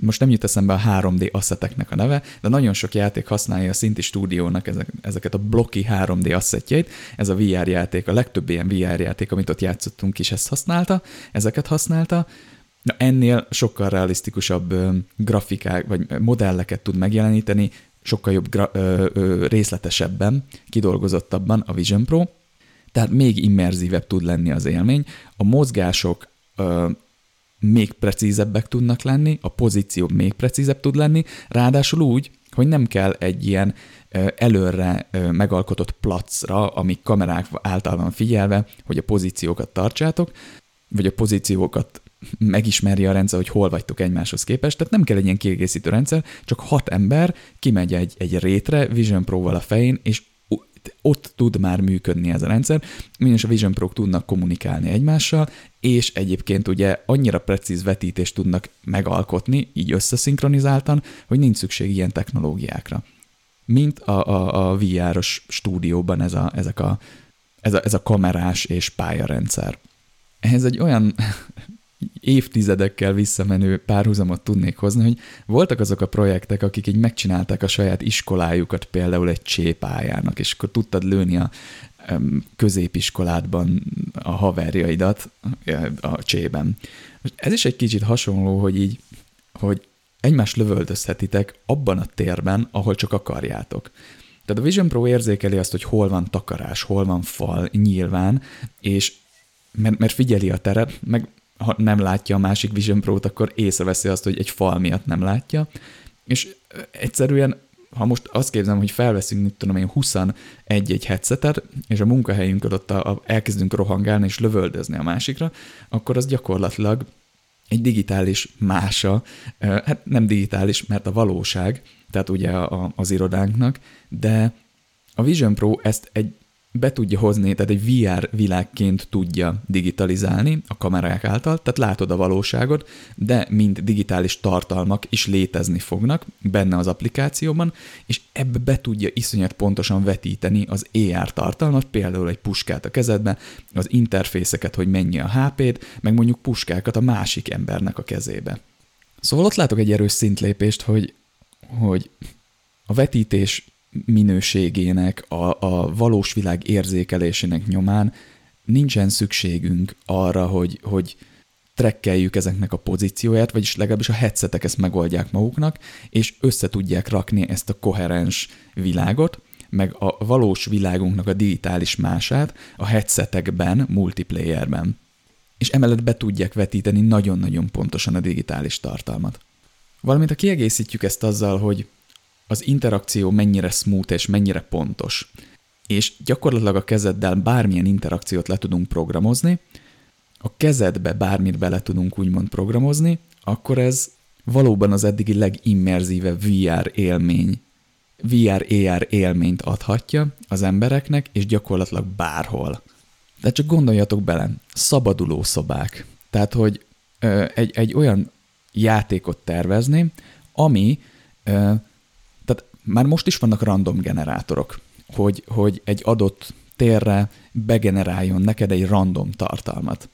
Speaker 1: most nem jut eszembe a 3D asszeteknek a neve, de nagyon sok játék használja a Szinti stúdiónak ezek, ezeket a blokki 3D asszetjeit. Ez a VR játék, a legtöbb ilyen VR játék, amit ott játszottunk is ezt használta, ezeket használta. Na, ennél sokkal realisztikusabb ö, grafikák, vagy modelleket tud megjeleníteni, sokkal jobb, gra, ö, ö, részletesebben, kidolgozottabban a Vision Pro, tehát még immerzívebb tud lenni az élmény. A mozgások ö, még precízebbek tudnak lenni, a pozíció még precízebb tud lenni, ráadásul úgy, hogy nem kell egy ilyen előre megalkotott placra, ami kamerák által van figyelve, hogy a pozíciókat tartsátok, vagy a pozíciókat megismeri a rendszer, hogy hol vagytok egymáshoz képest, tehát nem kell egy ilyen kiegészítő rendszer, csak hat ember kimegy egy, egy rétre Vision Pro-val a fején, és ott tud már működni ez a rendszer, ugyanis a Vision Pro tudnak kommunikálni egymással, és egyébként ugye annyira precíz vetítést tudnak megalkotni, így összeszinkronizáltan, hogy nincs szükség ilyen technológiákra. Mint a, a, a VR-os stúdióban ez a, ezek a, ez, a, ez a kamerás és pályarendszer. Ez egy olyan évtizedekkel visszamenő párhuzamot tudnék hozni, hogy voltak azok a projektek, akik így megcsinálták a saját iskolájukat például egy csépájának, és akkor tudtad lőni a középiskoládban a haverjaidat a csében. Ez is egy kicsit hasonló, hogy így, hogy egymást lövöldözhetitek abban a térben, ahol csak akarjátok. Tehát a Vision Pro érzékeli azt, hogy hol van takarás, hol van fal nyilván, és mert, mert figyeli a teret, meg ha nem látja a másik Vision Pro-t, akkor észreveszi azt, hogy egy fal miatt nem látja, és egyszerűen ha most azt képzelem, hogy felveszünk, mit tudom én, 21 egy headsetet, és a munkahelyünkön ott a, a, elkezdünk rohangálni és lövöldözni a másikra, akkor az gyakorlatilag egy digitális mása, hát nem digitális, mert a valóság, tehát ugye a, az irodánknak, de a Vision Pro ezt egy be tudja hozni, tehát egy VR világként tudja digitalizálni a kamerák által, tehát látod a valóságot, de mind digitális tartalmak is létezni fognak benne az applikációban, és ebbe be tudja iszonyat pontosan vetíteni az AR tartalmat, például egy puskát a kezedbe, az interfészeket, hogy mennyi a HP-d, meg mondjuk puskákat a másik embernek a kezébe. Szóval ott látok egy erős szintlépést, hogy, hogy a vetítés minőségének, a, a valós világ érzékelésének nyomán nincsen szükségünk arra, hogy, hogy trekkeljük ezeknek a pozícióját, vagyis legalábbis a headsetek ezt megoldják maguknak, és össze tudják rakni ezt a koherens világot, meg a valós világunknak a digitális mását a headsetekben, multiplayerben. És emellett be tudják vetíteni nagyon-nagyon pontosan a digitális tartalmat. Valamint ha kiegészítjük ezt azzal, hogy az interakció mennyire smooth és mennyire pontos. És gyakorlatilag a kezeddel bármilyen interakciót le tudunk programozni, a kezedbe bármit bele tudunk úgymond programozni, akkor ez valóban az eddigi legimmerzívebb VR élmény, VR-AR élményt adhatja az embereknek, és gyakorlatilag bárhol. De csak gondoljatok bele, szabaduló szobák. Tehát, hogy ö, egy, egy olyan játékot tervezni, ami ö, Már most is vannak random generátorok, hogy, hogy egy adott térre begeneráljon neked egy random tartalmat.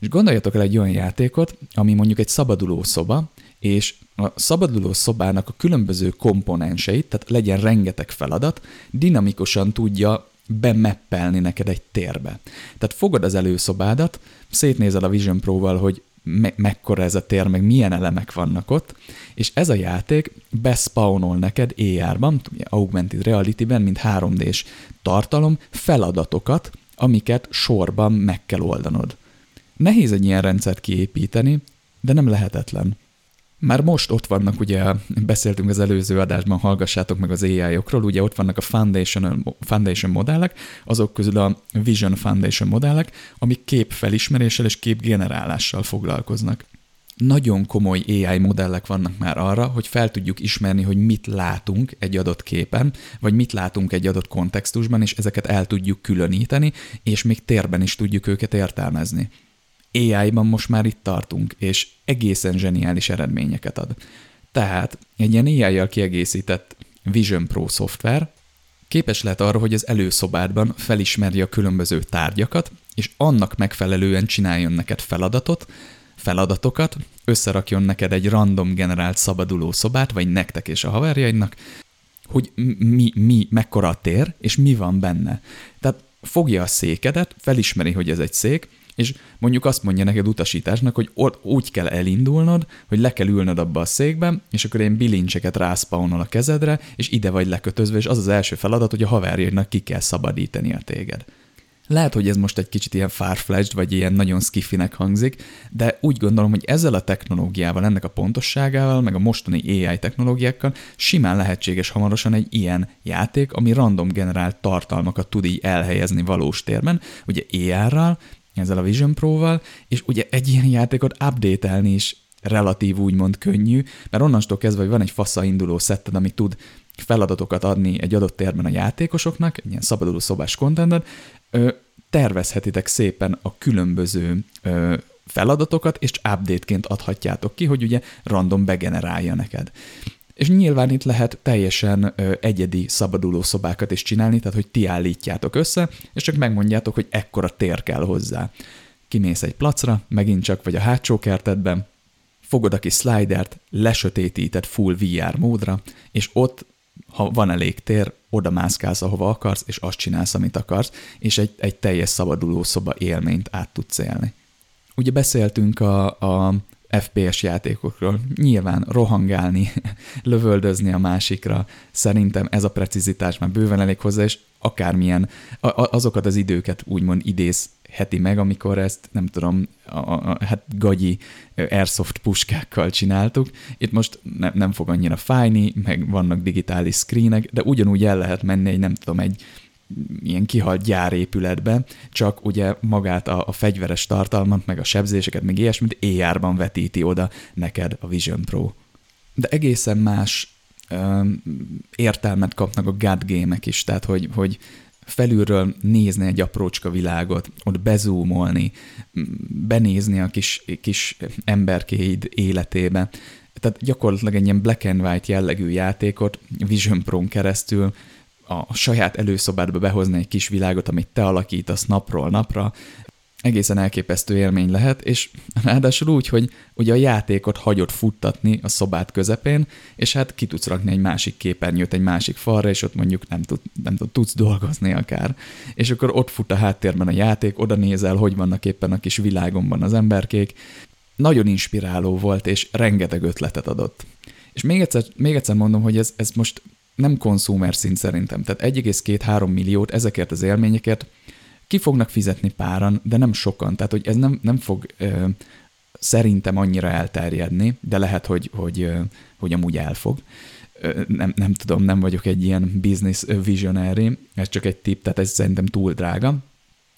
Speaker 1: És gondoljatok el egy olyan játékot, ami mondjuk egy szabaduló szoba, és a szabaduló szobának a különböző komponenseit, tehát legyen rengeteg feladat, dinamikusan tudja bemeppelni neked egy térbe. Tehát fogod az előszobádat, szétnézel a Vision Pro-val, hogy me- mekkora ez a tér, meg milyen elemek vannak ott, és ez a játék bespawnol neked AR-ban, Augmented Reality-ben, mint 3D-s tartalom, feladatokat, amiket sorban meg kell oldanod. Nehéz egy ilyen rendszert kiépíteni, de nem lehetetlen. Már most ott vannak, ugye beszéltünk az előző adásban, hallgassátok meg az AI-okról, ugye ott vannak a Foundation, Foundation modellek, azok közül a Vision Foundation modellek, amik képfelismeréssel és képgenerálással foglalkoznak. Nagyon komoly AI modellek vannak már arra, hogy fel tudjuk ismerni, hogy mit látunk egy adott képen, vagy mit látunk egy adott kontextusban, és ezeket el tudjuk különíteni, és még térben is tudjuk őket értelmezni. AI-ban most már itt tartunk, és egészen zseniális eredményeket ad. Tehát egy ilyen AI-jal kiegészített Vision Pro szoftver képes lehet arra, hogy az előszobádban felismerje a különböző tárgyakat, és annak megfelelően csináljon neked feladatot, feladatokat, összerakjon neked egy random generált szabaduló szobát, vagy nektek és a haverjaidnak, hogy mi, mi, mekkora a tér, és mi van benne. Tehát fogja a székedet, felismeri, hogy ez egy szék, és mondjuk azt mondja neked utasításnak, hogy ott úgy kell elindulnod, hogy le kell ülnöd abba a székbe, és akkor én bilincseket rászpaunol a kezedre, és ide vagy lekötözve, és az az első feladat, hogy a haverjének ki kell szabadítani a téged. Lehet, hogy ez most egy kicsit ilyen farfetched, vagy ilyen nagyon skiffinek hangzik, de úgy gondolom, hogy ezzel a technológiával, ennek a pontosságával, meg a mostani AI technológiákkal simán lehetséges hamarosan egy ilyen játék, ami random generált tartalmakat tud így elhelyezni valós térben, ugye AR-ral, ezzel a Vision Pro-val, és ugye egy ilyen játékot update is relatív úgymond könnyű, mert onnantól kezdve, hogy van egy fassa induló szetted, ami tud feladatokat adni egy adott térben a játékosoknak, egy ilyen szabaduló szobás contentet, tervezhetitek szépen a különböző ö, feladatokat, és update-ként adhatjátok ki, hogy ugye random begenerálja neked. És nyilván itt lehet teljesen egyedi szabaduló szobákat is csinálni, tehát hogy ti állítjátok össze, és csak megmondjátok, hogy ekkora tér kell hozzá. Kimész egy placra, megint csak vagy a hátsó kertedben, fogod a kis slidert, lesötétíted full VR módra, és ott, ha van elég tér, oda mászkálsz, ahova akarsz, és azt csinálsz, amit akarsz, és egy, egy teljes szabaduló szoba élményt át tudsz élni. Ugye beszéltünk a, a FPS játékokról. Nyilván rohangálni, lövöldözni a másikra, szerintem ez a precizitás már bőven elég hozzá, és akármilyen, azokat az időket úgymond idézheti meg, amikor ezt, nem tudom, a, a, hát gagyi airsoft puskákkal csináltuk. Itt most ne, nem fog annyira fájni, meg vannak digitális screenek, de ugyanúgy el lehet menni egy, nem tudom, egy ilyen kihalt gyárépületbe, csak ugye magát a, a fegyveres tartalmat, meg a sebzéseket, meg ilyesmit AR-ban vetíti oda neked a Vision Pro. De egészen más ö, értelmet kapnak a God game is, tehát hogy, hogy felülről nézni egy aprócska világot, ott bezúmolni, benézni a kis, kis emberkéid életébe. Tehát gyakorlatilag egy ilyen black and white jellegű játékot Vision Pro-n keresztül a saját előszobádba behozni egy kis világot, amit te alakítasz napról napra, egészen elképesztő élmény lehet, és ráadásul úgy, hogy ugye a játékot hagyod futtatni a szobát közepén, és hát ki tudsz rakni egy másik képernyőt egy másik falra, és ott mondjuk nem, tud, nem tud, tudsz dolgozni akár. És akkor ott fut a háttérben a játék, oda nézel, hogy vannak éppen a kis világomban az emberkék. Nagyon inspiráló volt, és rengeteg ötletet adott. És még egyszer, még egyszer mondom, hogy ez, ez most nem konzumer szint szerintem. Tehát 1,2-3 milliót ezekért az élményeket ki fognak fizetni páran, de nem sokan. Tehát, hogy ez nem, nem fog ö, szerintem annyira elterjedni, de lehet, hogy, hogy, ö, hogy amúgy elfog. Nem, nem tudom, nem vagyok egy ilyen business visionary, ez csak egy tip, tehát ez szerintem túl drága.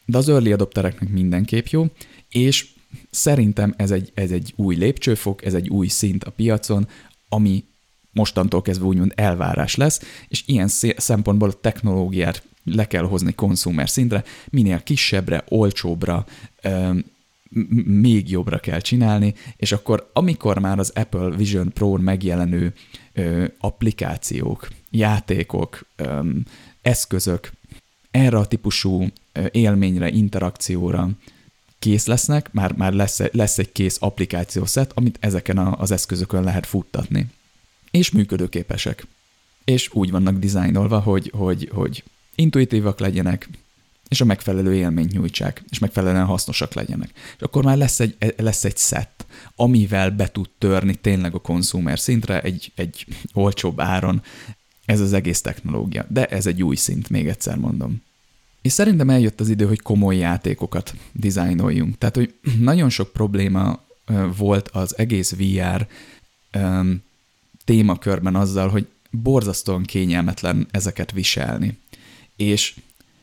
Speaker 1: De az early adoptereknek mindenképp jó, és szerintem ez egy, ez egy új lépcsőfok, ez egy új szint a piacon, ami mostantól kezdve úgymond elvárás lesz, és ilyen szempontból a technológiát le kell hozni konzumer szintre, minél kisebbre, olcsóbbra, még jobbra kell csinálni, és akkor amikor már az Apple Vision Pro megjelenő applikációk, játékok, eszközök erre a típusú élményre, interakcióra kész lesznek, már, már lesz, lesz egy kész applikációszet, amit ezeken a, az eszközökön lehet futtatni. És működőképesek. És úgy vannak dizájnolva, hogy, hogy, hogy intuitívak legyenek, és a megfelelő élményt nyújtsák, és megfelelően hasznosak legyenek. És akkor már lesz egy, lesz egy set, amivel be tud törni tényleg a konzumer szintre egy, egy olcsóbb áron ez az egész technológia. De ez egy új szint, még egyszer mondom. És szerintem eljött az idő, hogy komoly játékokat dizájnoljunk. Tehát, hogy nagyon sok probléma volt az egész VR témakörben azzal, hogy borzasztóan kényelmetlen ezeket viselni. És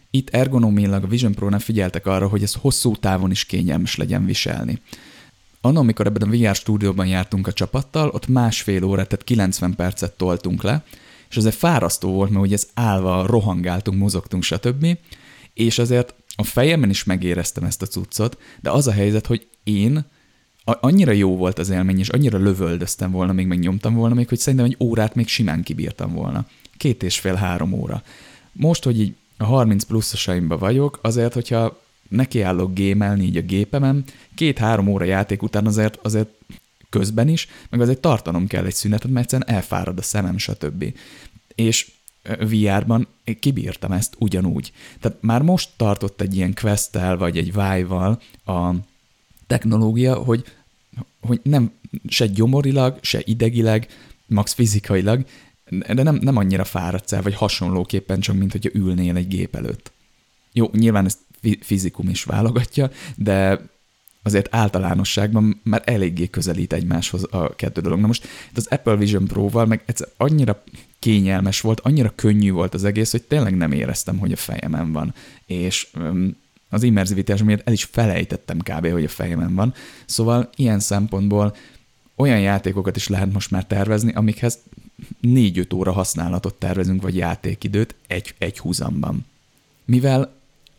Speaker 1: itt ergonomilag a Vision Pro-nál figyeltek arra, hogy ez hosszú távon is kényelmes legyen viselni. Anna, amikor ebben a VR stúdióban jártunk a csapattal, ott másfél órát, tehát 90 percet toltunk le, és azért fárasztó volt, mert ugye ez állva rohangáltunk, mozogtunk, stb. És azért a fejemben is megéreztem ezt a cuccot, de az a helyzet, hogy én annyira jó volt az élmény, és annyira lövöldöztem volna, még megnyomtam volna, még hogy szerintem egy órát még simán kibírtam volna. Két és fél-három óra. Most, hogy így a 30 pluszosaimba vagyok, azért, hogyha nekiállok gémelni így a gépemen, két-három óra játék után azért, azért közben is, meg azért tartanom kell egy szünetet, mert egyszerűen elfárad a szemem, stb. És VR-ban kibírtam ezt ugyanúgy. Tehát már most tartott egy ilyen quest vagy egy Vive-val a technológia, hogy, hogy nem se gyomorilag, se idegileg, max fizikailag, de nem, nem annyira fáradsz el, vagy hasonlóképpen csak, mint hogyha ülnél egy gép előtt. Jó, nyilván ezt fizikum is válogatja, de azért általánosságban már eléggé közelít egymáshoz a kettő dolog. Na most itt az Apple Vision Pro-val meg egyszer annyira kényelmes volt, annyira könnyű volt az egész, hogy tényleg nem éreztem, hogy a fejemen van. És az immerzivitás miatt el is felejtettem kb., hogy a fejemen van. Szóval ilyen szempontból olyan játékokat is lehet most már tervezni, amikhez 4-5 óra használatot tervezünk, vagy játékidőt egy, egy húzamban. Mivel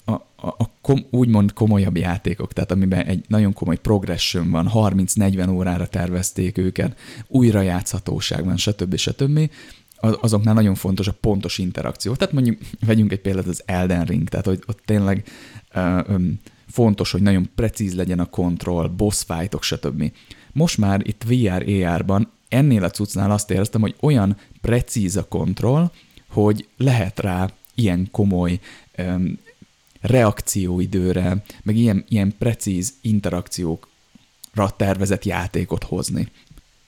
Speaker 1: a, a, a kom, úgymond komolyabb játékok, tehát amiben egy nagyon komoly progression van, 30-40 órára tervezték őket, újrajátszhatóság van, stb. stb. azoknál nagyon fontos a pontos interakció. Tehát mondjuk vegyünk egy példát az Elden Ring, tehát hogy ott tényleg fontos, hogy nagyon precíz legyen a kontroll, boss fightok, stb. Most már itt VR, AR-ban ennél a cuccnál azt éreztem, hogy olyan precíz a kontroll, hogy lehet rá ilyen komoly um, reakcióidőre, meg ilyen, ilyen precíz interakciókra tervezett játékot hozni.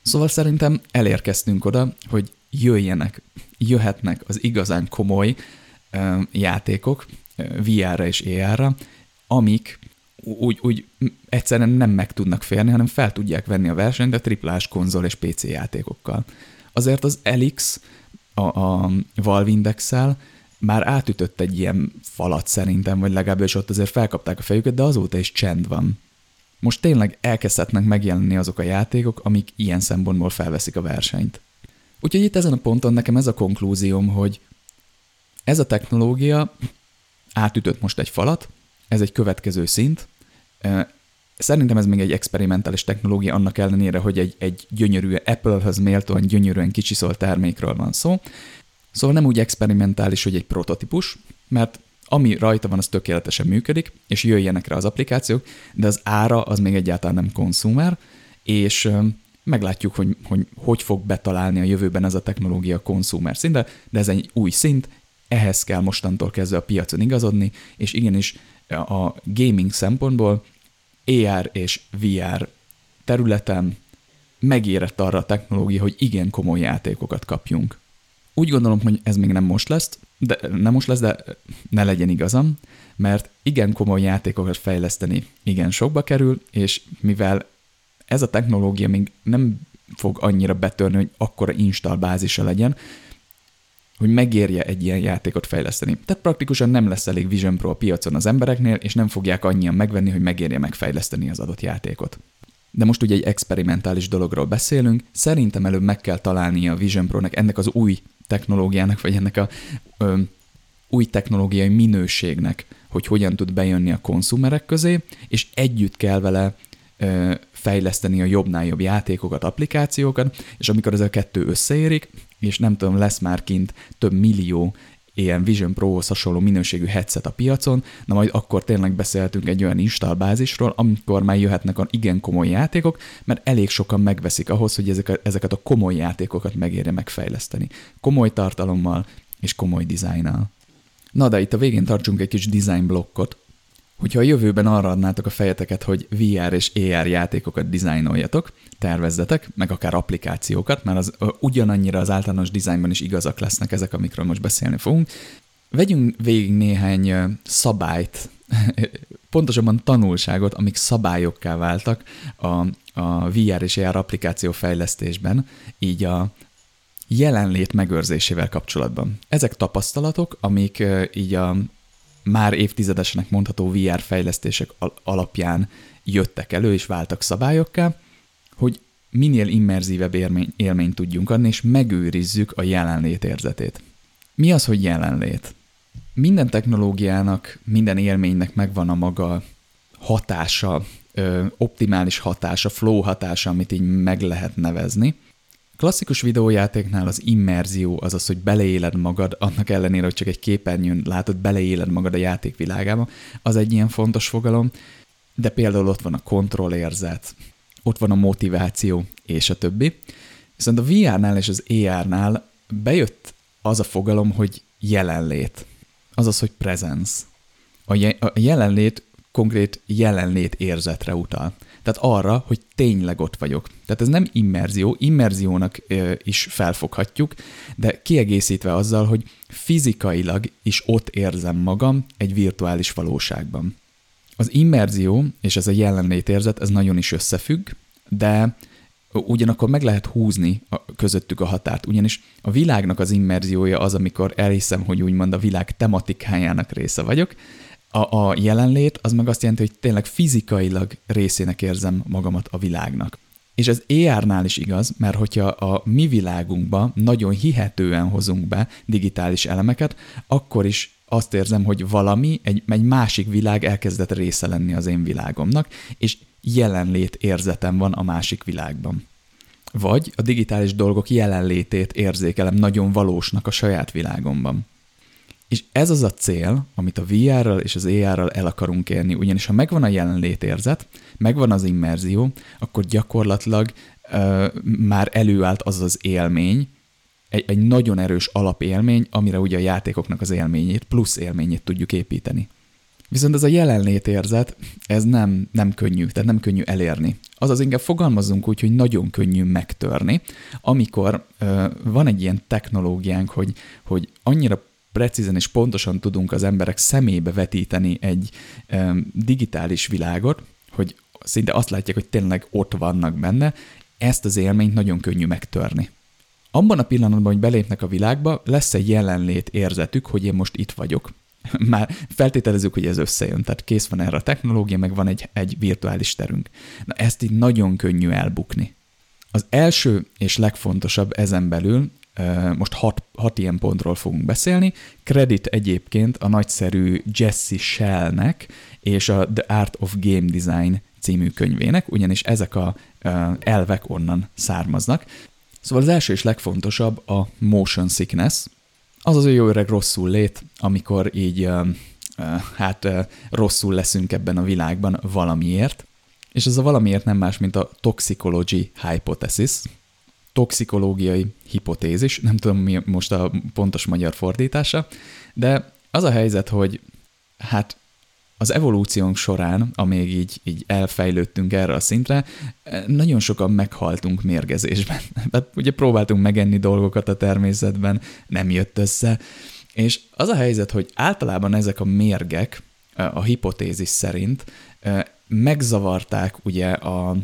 Speaker 1: Szóval szerintem elérkeztünk oda, hogy jöjjenek, jöhetnek az igazán komoly uh, játékok VR-ra és AR-ra, amik úgy, úgy egyszerűen nem meg tudnak férni, hanem fel tudják venni a versenyt a triplás konzol és PC játékokkal. Azért az Elix a, a Valve index már átütött egy ilyen falat szerintem, vagy legalábbis ott azért felkapták a fejüket, de azóta is csend van. Most tényleg elkezdhetnek megjelenni azok a játékok, amik ilyen szempontból felveszik a versenyt. Úgyhogy itt ezen a ponton nekem ez a konklúzióm, hogy ez a technológia átütött most egy falat, ez egy következő szint. Szerintem ez még egy experimentális technológia annak ellenére, hogy egy, egy gyönyörű Apple-höz méltóan gyönyörűen kicsiszolt termékről van szó, Szóval nem úgy experimentális, hogy egy prototípus, mert ami rajta van, az tökéletesen működik, és jöjjenek rá az applikációk, de az ára az még egyáltalán nem konzumer, és meglátjuk, hogy, hogy hogy fog betalálni a jövőben ez a technológia konzumer szintre, de ez egy új szint, ehhez kell mostantól kezdve a piacon igazodni, és igenis a gaming szempontból AR és VR területen megérett arra a technológia, hogy igen komoly játékokat kapjunk. Úgy gondolom, hogy ez még nem most lesz, de nem most lesz, de ne legyen igazam, mert igen komoly játékokat fejleszteni igen sokba kerül, és mivel ez a technológia még nem fog annyira betörni, hogy akkora install bázisa legyen, hogy megérje egy ilyen játékot fejleszteni. Tehát praktikusan nem lesz elég Vision Pro a piacon az embereknél, és nem fogják annyian megvenni, hogy megérje megfejleszteni az adott játékot. De most ugye egy experimentális dologról beszélünk, szerintem előbb meg kell találnia a Vision Pro-nek ennek az új technológiának, vagy ennek a ö, új technológiai minőségnek, hogy hogyan tud bejönni a konzumerek közé, és együtt kell vele ö, fejleszteni a jobbnál jobb játékokat, applikációkat, és amikor ez a kettő összeérik, és nem tudom, lesz már kint több millió ilyen Vision Pro-hoz hasonló minőségű headset a piacon, na majd akkor tényleg beszéltünk egy olyan installbázisról, amikor már jöhetnek a igen komoly játékok, mert elég sokan megveszik ahhoz, hogy ezeket, ezeket a komoly játékokat megérje megfejleszteni. Komoly tartalommal és komoly dizájnnal. Na de itt a végén tartsunk egy kis design blokkot, Hogyha a jövőben arra adnátok a fejeteket, hogy VR és AR játékokat dizájnoljatok, tervezzetek, meg akár applikációkat, mert az ugyanannyira az általános dizájnban is igazak lesznek ezek, amikről most beszélni fogunk, vegyünk végig néhány szabályt, pontosabban tanulságot, amik szabályokká váltak a, a VR és AR applikáció fejlesztésben, így a jelenlét megőrzésével kapcsolatban. Ezek tapasztalatok, amik így a már évtizedesnek mondható VR fejlesztések alapján jöttek elő és váltak szabályokká, hogy minél immerzívebb élmény, élményt tudjunk adni, és megőrizzük a jelenlét érzetét. Mi az, hogy jelenlét? Minden technológiának, minden élménynek megvan a maga hatása, optimális hatása, flow hatása, amit így meg lehet nevezni, Klasszikus videójátéknál az immerzió, azaz, hogy beleéled magad, annak ellenére, hogy csak egy képernyőn látod, beleéled magad a játék világába, az egy ilyen fontos fogalom, de például ott van a kontrollérzet, ott van a motiváció, és a többi. Viszont a VR-nál és az AR-nál bejött az a fogalom, hogy jelenlét, azaz, hogy presence. A, je- a jelenlét konkrét jelenlét érzetre utal. Tehát arra, hogy tényleg ott vagyok. Tehát ez nem immerzió, immerziónak is felfoghatjuk, de kiegészítve azzal, hogy fizikailag is ott érzem magam egy virtuális valóságban. Az immerzió és ez a jelenlét érzet, ez nagyon is összefügg, de ugyanakkor meg lehet húzni a, közöttük a határt, ugyanis a világnak az immerziója az, amikor elhiszem, hogy úgymond a világ tematikájának része vagyok, a, a jelenlét az meg azt jelenti, hogy tényleg fizikailag részének érzem magamat a világnak. És ez AR-nál is igaz, mert hogyha a mi világunkba nagyon hihetően hozunk be digitális elemeket, akkor is azt érzem, hogy valami, egy, egy másik világ elkezdett része lenni az én világomnak, és jelenlét érzetem van a másik világban. Vagy a digitális dolgok jelenlétét érzékelem nagyon valósnak a saját világomban. És ez az a cél, amit a VR-ral és az AR-ral el akarunk érni, ugyanis ha megvan a jelenlétérzet, megvan az immerzió, akkor gyakorlatilag uh, már előállt az az élmény, egy, egy nagyon erős alapélmény, amire ugye a játékoknak az élményét, plusz élményét tudjuk építeni. Viszont ez a jelenlétérzet, ez nem, nem könnyű, tehát nem könnyű elérni. Azaz inkább fogalmazunk úgy, hogy nagyon könnyű megtörni, amikor uh, van egy ilyen technológiánk, hogy, hogy annyira precízen és pontosan tudunk az emberek szemébe vetíteni egy digitális világot, hogy szinte azt látják, hogy tényleg ott vannak benne, ezt az élményt nagyon könnyű megtörni. Abban a pillanatban, hogy belépnek a világba, lesz egy jelenlét érzetük, hogy én most itt vagyok. Már feltételezzük, hogy ez összejön, tehát kész van erre a technológia, meg van egy, egy virtuális terünk. Na ezt így nagyon könnyű elbukni. Az első és legfontosabb ezen belül most hat, hat ilyen pontról fogunk beszélni. Kredit egyébként a nagyszerű Jesse Shellnek és a The Art of Game Design című könyvének, ugyanis ezek a elvek onnan származnak. Szóval az első és legfontosabb a motion sickness, az az jó öreg rosszul lét, amikor így hát rosszul leszünk ebben a világban valamiért, és ez a valamiért nem más, mint a toxicology hypothesis, toxikológiai hipotézis, nem tudom mi most a pontos magyar fordítása, de az a helyzet, hogy hát az evolúciónk során, amíg így, így elfejlődtünk erre a szintre, nagyon sokan meghaltunk mérgezésben. Hát ugye próbáltunk megenni dolgokat a természetben, nem jött össze, és az a helyzet, hogy általában ezek a mérgek a hipotézis szerint megzavarták ugye a,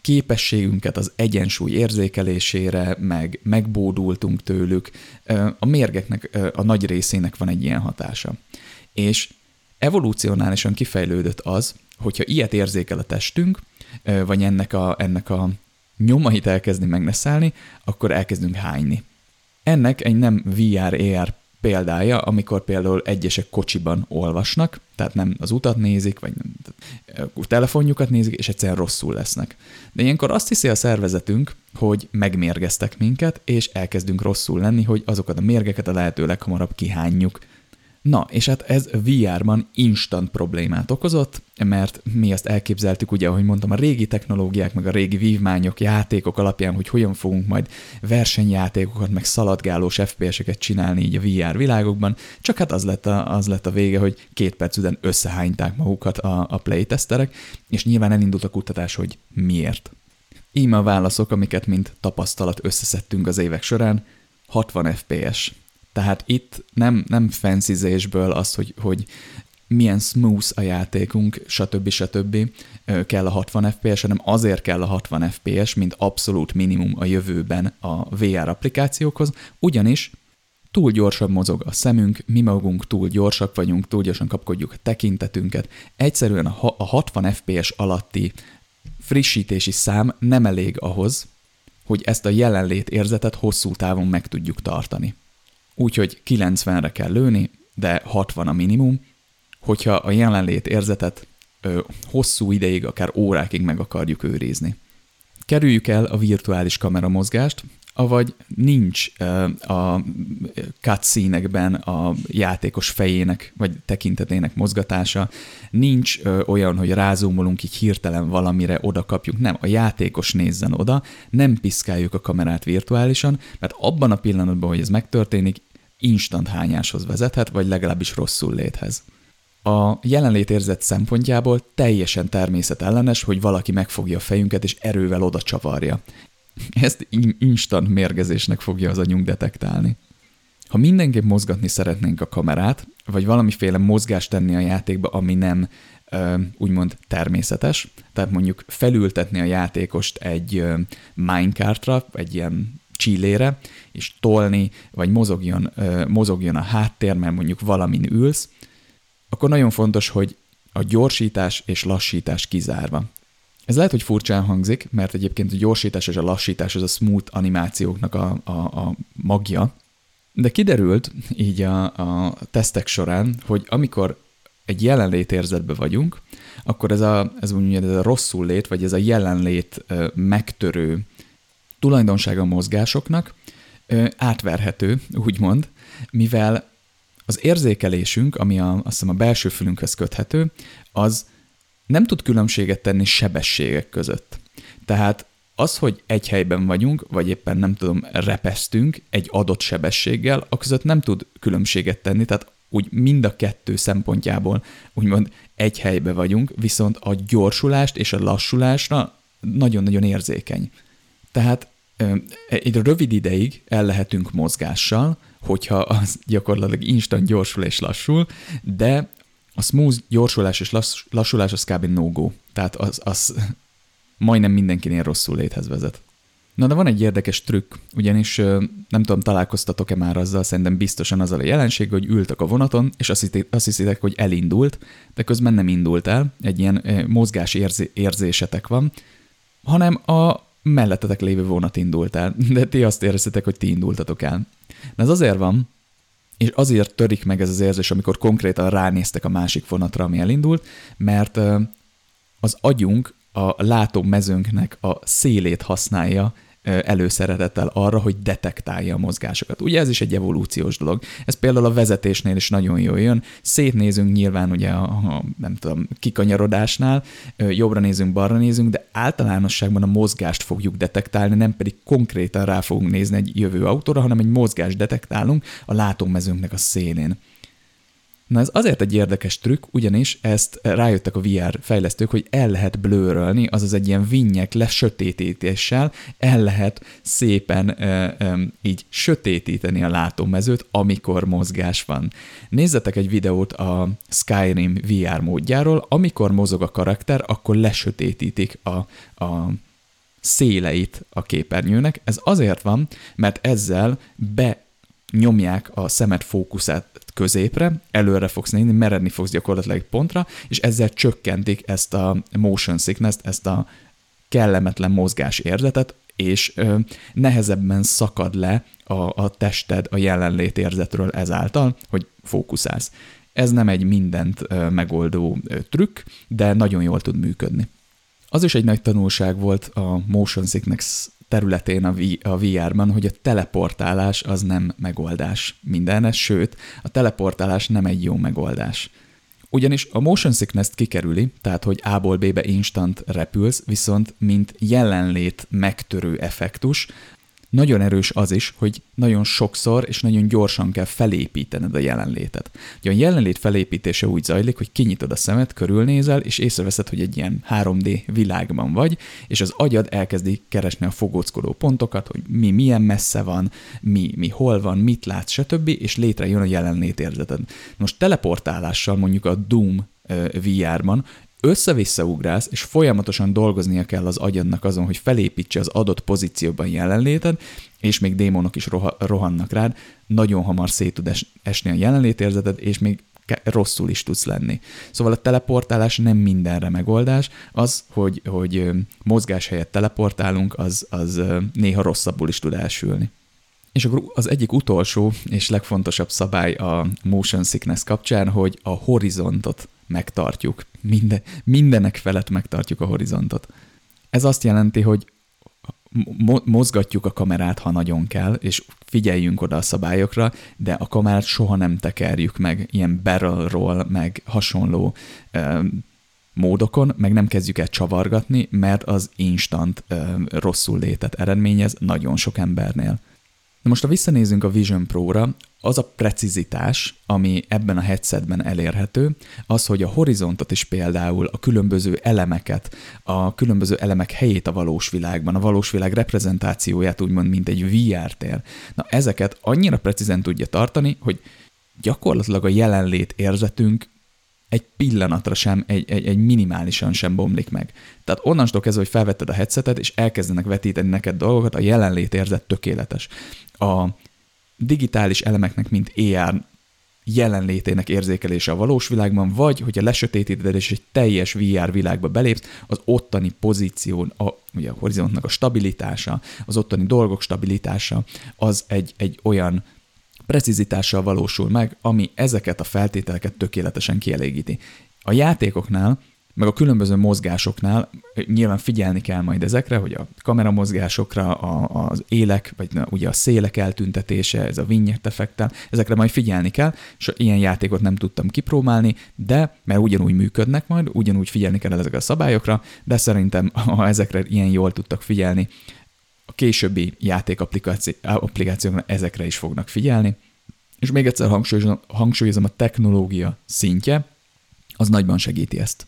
Speaker 1: képességünket az egyensúly érzékelésére, meg megbódultunk tőlük. A mérgeknek a nagy részének van egy ilyen hatása. És evolúcionálisan kifejlődött az, hogyha ilyet érzékel a testünk, vagy ennek a, ennek a nyomait elkezdi megneszállni, akkor elkezdünk hányni. Ennek egy nem VR-AR példája, amikor például egyesek kocsiban olvasnak, tehát nem az utat nézik, vagy nem, telefonjukat nézik, és egyszerűen rosszul lesznek. De ilyenkor azt hiszi a szervezetünk, hogy megmérgeztek minket, és elkezdünk rosszul lenni, hogy azokat a mérgeket a lehető leghamarabb kihányjuk. Na, és hát ez VR-ban instant problémát okozott, mert mi azt elképzeltük, ugye, ahogy mondtam, a régi technológiák, meg a régi vívmányok, játékok alapján, hogy hogyan fogunk majd versenyjátékokat, meg szaladgálós FPS-eket csinálni így a VR világokban, csak hát az lett a, az lett a vége, hogy két perc után összehányták magukat a, a playtesterek, és nyilván elindult a kutatás, hogy miért. Íme a válaszok, amiket mint tapasztalat összeszedtünk az évek során, 60 FPS. Tehát itt nem, nem fancyzésből az, hogy, hogy milyen smooth a játékunk, stb. stb. kell a 60 FPS, hanem azért kell a 60 FPS, mint abszolút minimum a jövőben a VR applikációkhoz, ugyanis túl gyorsan mozog a szemünk, mi magunk túl gyorsak vagyunk, túl gyorsan kapkodjuk a tekintetünket. Egyszerűen a 60 FPS alatti frissítési szám nem elég ahhoz, hogy ezt a jelenlét érzetet hosszú távon meg tudjuk tartani. Úgyhogy 90-re kell lőni, de 60 a minimum, hogyha a jelenlét érzetet ö, hosszú ideig, akár órákig meg akarjuk őrizni. Kerüljük el a virtuális kamera mozgást, avagy nincs a cutscene a játékos fejének vagy tekintetének mozgatása, nincs olyan, hogy rázumolunk így hirtelen valamire, oda kapjuk, nem, a játékos nézzen oda, nem piszkáljuk a kamerát virtuálisan, mert abban a pillanatban, hogy ez megtörténik, instant hányáshoz vezethet, vagy legalábbis rosszul léthez. A jelenlétérzet szempontjából teljesen természetellenes, hogy valaki megfogja a fejünket és erővel oda csavarja. Ezt instant mérgezésnek fogja az agyunk detektálni. Ha mindenképp mozgatni szeretnénk a kamerát, vagy valamiféle mozgást tenni a játékba, ami nem úgymond természetes, tehát mondjuk felültetni a játékost egy minecartra, egy ilyen csillére, és tolni, vagy mozogjon, mozogjon a háttér, mert mondjuk valamin ülsz, akkor nagyon fontos, hogy a gyorsítás és lassítás kizárva. Ez lehet, hogy furcsán hangzik, mert egyébként a gyorsítás és a lassítás az a smooth animációknak a, a, a magja, de kiderült így a, a tesztek során, hogy amikor egy jelenlétérzetbe vagyunk, akkor ez a, ez úgy ez a rosszul lét, vagy ez a jelenlét megtörő tulajdonsága a mozgásoknak átverhető, úgymond, mivel az érzékelésünk, ami a, azt hiszem a belső fülünkhöz köthető, az nem tud különbséget tenni sebességek között. Tehát az, hogy egy helyben vagyunk, vagy éppen nem tudom, repesztünk egy adott sebességgel, a között nem tud különbséget tenni, tehát úgy mind a kettő szempontjából úgymond egy helybe vagyunk, viszont a gyorsulást és a lassulásra nagyon-nagyon érzékeny. Tehát egy rövid ideig el lehetünk mozgással, hogyha az gyakorlatilag instant gyorsul és lassul, de a smooth gyorsulás és lassulás az kb. no-go. Tehát az, az majdnem mindenkinél rosszul léthez vezet. Na de van egy érdekes trükk, ugyanis nem tudom, találkoztatok-e már azzal, szerintem biztosan azzal a jelenség, hogy ültek a vonaton, és azt, hiszitek, azt hiszitek, hogy elindult, de közben nem indult el, egy ilyen mozgás érzé, érzésetek van, hanem a mellettetek lévő vonat indult el, de ti azt éreztetek, hogy ti indultatok el. De ez azért van, és azért törik meg ez az érzés, amikor konkrétan ránéztek a másik vonatra, ami elindult, mert az agyunk a látómezőnknek a szélét használja előszeretettel arra, hogy detektálja a mozgásokat. Ugye ez is egy evolúciós dolog. Ez például a vezetésnél is nagyon jól jön. Szétnézünk nyilván ugye a, a nem tudom, kikanyarodásnál, jobbra nézünk, balra nézünk, de általánosságban a mozgást fogjuk detektálni, nem pedig konkrétan rá fogunk nézni egy jövő autóra, hanem egy mozgást detektálunk a látómezőnknek a szélén. Na ez azért egy érdekes trükk, ugyanis ezt rájöttek a VR fejlesztők, hogy el lehet blőrölni, azaz egy ilyen vinnyek lesötétítéssel el lehet szépen e, e, így sötétíteni a látómezőt, amikor mozgás van. Nézzetek egy videót a Skyrim VR módjáról, amikor mozog a karakter, akkor lesötétítik a, a széleit a képernyőnek. Ez azért van, mert ezzel be nyomják a szemet fókuszát középre, előre fogsz nézni, meredni fogsz gyakorlatilag egy pontra, és ezzel csökkentik ezt a motion sickness ezt a kellemetlen mozgás érzetet, és ö, nehezebben szakad le a, a tested a jelenlét érzetről ezáltal, hogy fókuszálsz. Ez nem egy mindent ö, megoldó ö, trükk, de nagyon jól tud működni. Az is egy nagy tanulság volt a motion sickness területén a, VR-ban, hogy a teleportálás az nem megoldás mindenre, sőt, a teleportálás nem egy jó megoldás. Ugyanis a motion sickness-t kikerüli, tehát hogy A-ból B-be instant repülsz, viszont mint jelenlét megtörő effektus, nagyon erős az is, hogy nagyon sokszor és nagyon gyorsan kell felépítened a jelenlétet. Ugye a jelenlét felépítése úgy zajlik, hogy kinyitod a szemet, körülnézel, és észreveszed, hogy egy ilyen 3D világban vagy, és az agyad elkezdi keresni a fogóckodó pontokat, hogy mi milyen messze van, mi, mi hol van, mit látsz, stb., és létrejön a jelenlét érzeted. Most teleportálással mondjuk a Doom VR-ban össze-vissza ugrálsz, és folyamatosan dolgoznia kell az agyadnak azon, hogy felépítse az adott pozícióban jelenléted, és még démonok is roha- rohannak rád, nagyon hamar szét tud es- esni a jelenlétérzeted, és még rosszul is tudsz lenni. Szóval a teleportálás nem mindenre megoldás, az, hogy, hogy mozgás helyett teleportálunk, az, az néha rosszabbul is tud elsülni. És akkor az egyik utolsó és legfontosabb szabály a motion sickness kapcsán, hogy a horizontot megtartjuk. Minden, mindenek felett megtartjuk a horizontot. Ez azt jelenti, hogy mo- mozgatjuk a kamerát, ha nagyon kell, és figyeljünk oda a szabályokra, de a kamerát soha nem tekerjük meg ilyen barrel roll, meg hasonló ö, módokon, meg nem kezdjük el csavargatni, mert az instant ö, rosszul létet eredményez nagyon sok embernél. Na most, ha visszanézünk a Vision Pro-ra, az a precizitás, ami ebben a headsetben elérhető, az, hogy a horizontot is például a különböző elemeket, a különböző elemek helyét a valós világban, a valós világ reprezentációját úgymond, mint egy VR tér. Na ezeket annyira precízen tudja tartani, hogy gyakorlatilag a jelenlét érzetünk egy pillanatra sem, egy, egy, egy minimálisan sem bomlik meg. Tehát onnantól kezdve, hogy felvetted a headsetet, és elkezdenek vetíteni neked dolgokat, a jelenlét érzet tökéletes. A digitális elemeknek, mint AR jelenlétének érzékelése a valós világban, vagy hogyha lesötétíted és egy teljes VR világba belépsz, az ottani pozíción, a, ugye a horizontnak a stabilitása, az ottani dolgok stabilitása, az egy, egy olyan precizitással valósul meg, ami ezeket a feltételeket tökéletesen kielégíti. A játékoknál meg a különböző mozgásoknál nyilván figyelni kell majd ezekre, hogy a kameramozgásokra, a, az élek, vagy na, ugye a szélek eltüntetése, ez a vignett effektel, ezekre majd figyelni kell, és ilyen játékot nem tudtam kipróbálni, de mert ugyanúgy működnek majd, ugyanúgy figyelni kell ezekre a szabályokra, de szerintem, ha ezekre ilyen jól tudtak figyelni, a későbbi játékapplikációkra ezekre is fognak figyelni. És még egyszer hangsúlyozom, hangsúlyozom a technológia szintje, az nagyban segíti ezt.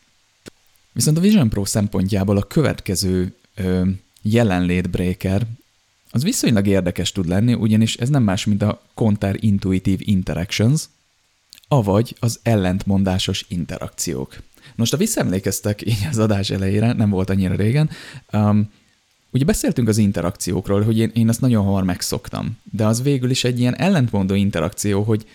Speaker 1: Viszont a Vision Pro szempontjából a következő ö, jelenlétbreaker az viszonylag érdekes tud lenni, ugyanis ez nem más, mint a Counter Intuitive Interactions, avagy az ellentmondásos interakciók. Most, ha visszaemlékeztek így az adás elejére, nem volt annyira régen, um, ugye beszéltünk az interakciókról, hogy én, én azt nagyon hamar megszoktam, de az végül is egy ilyen ellentmondó interakció, hogy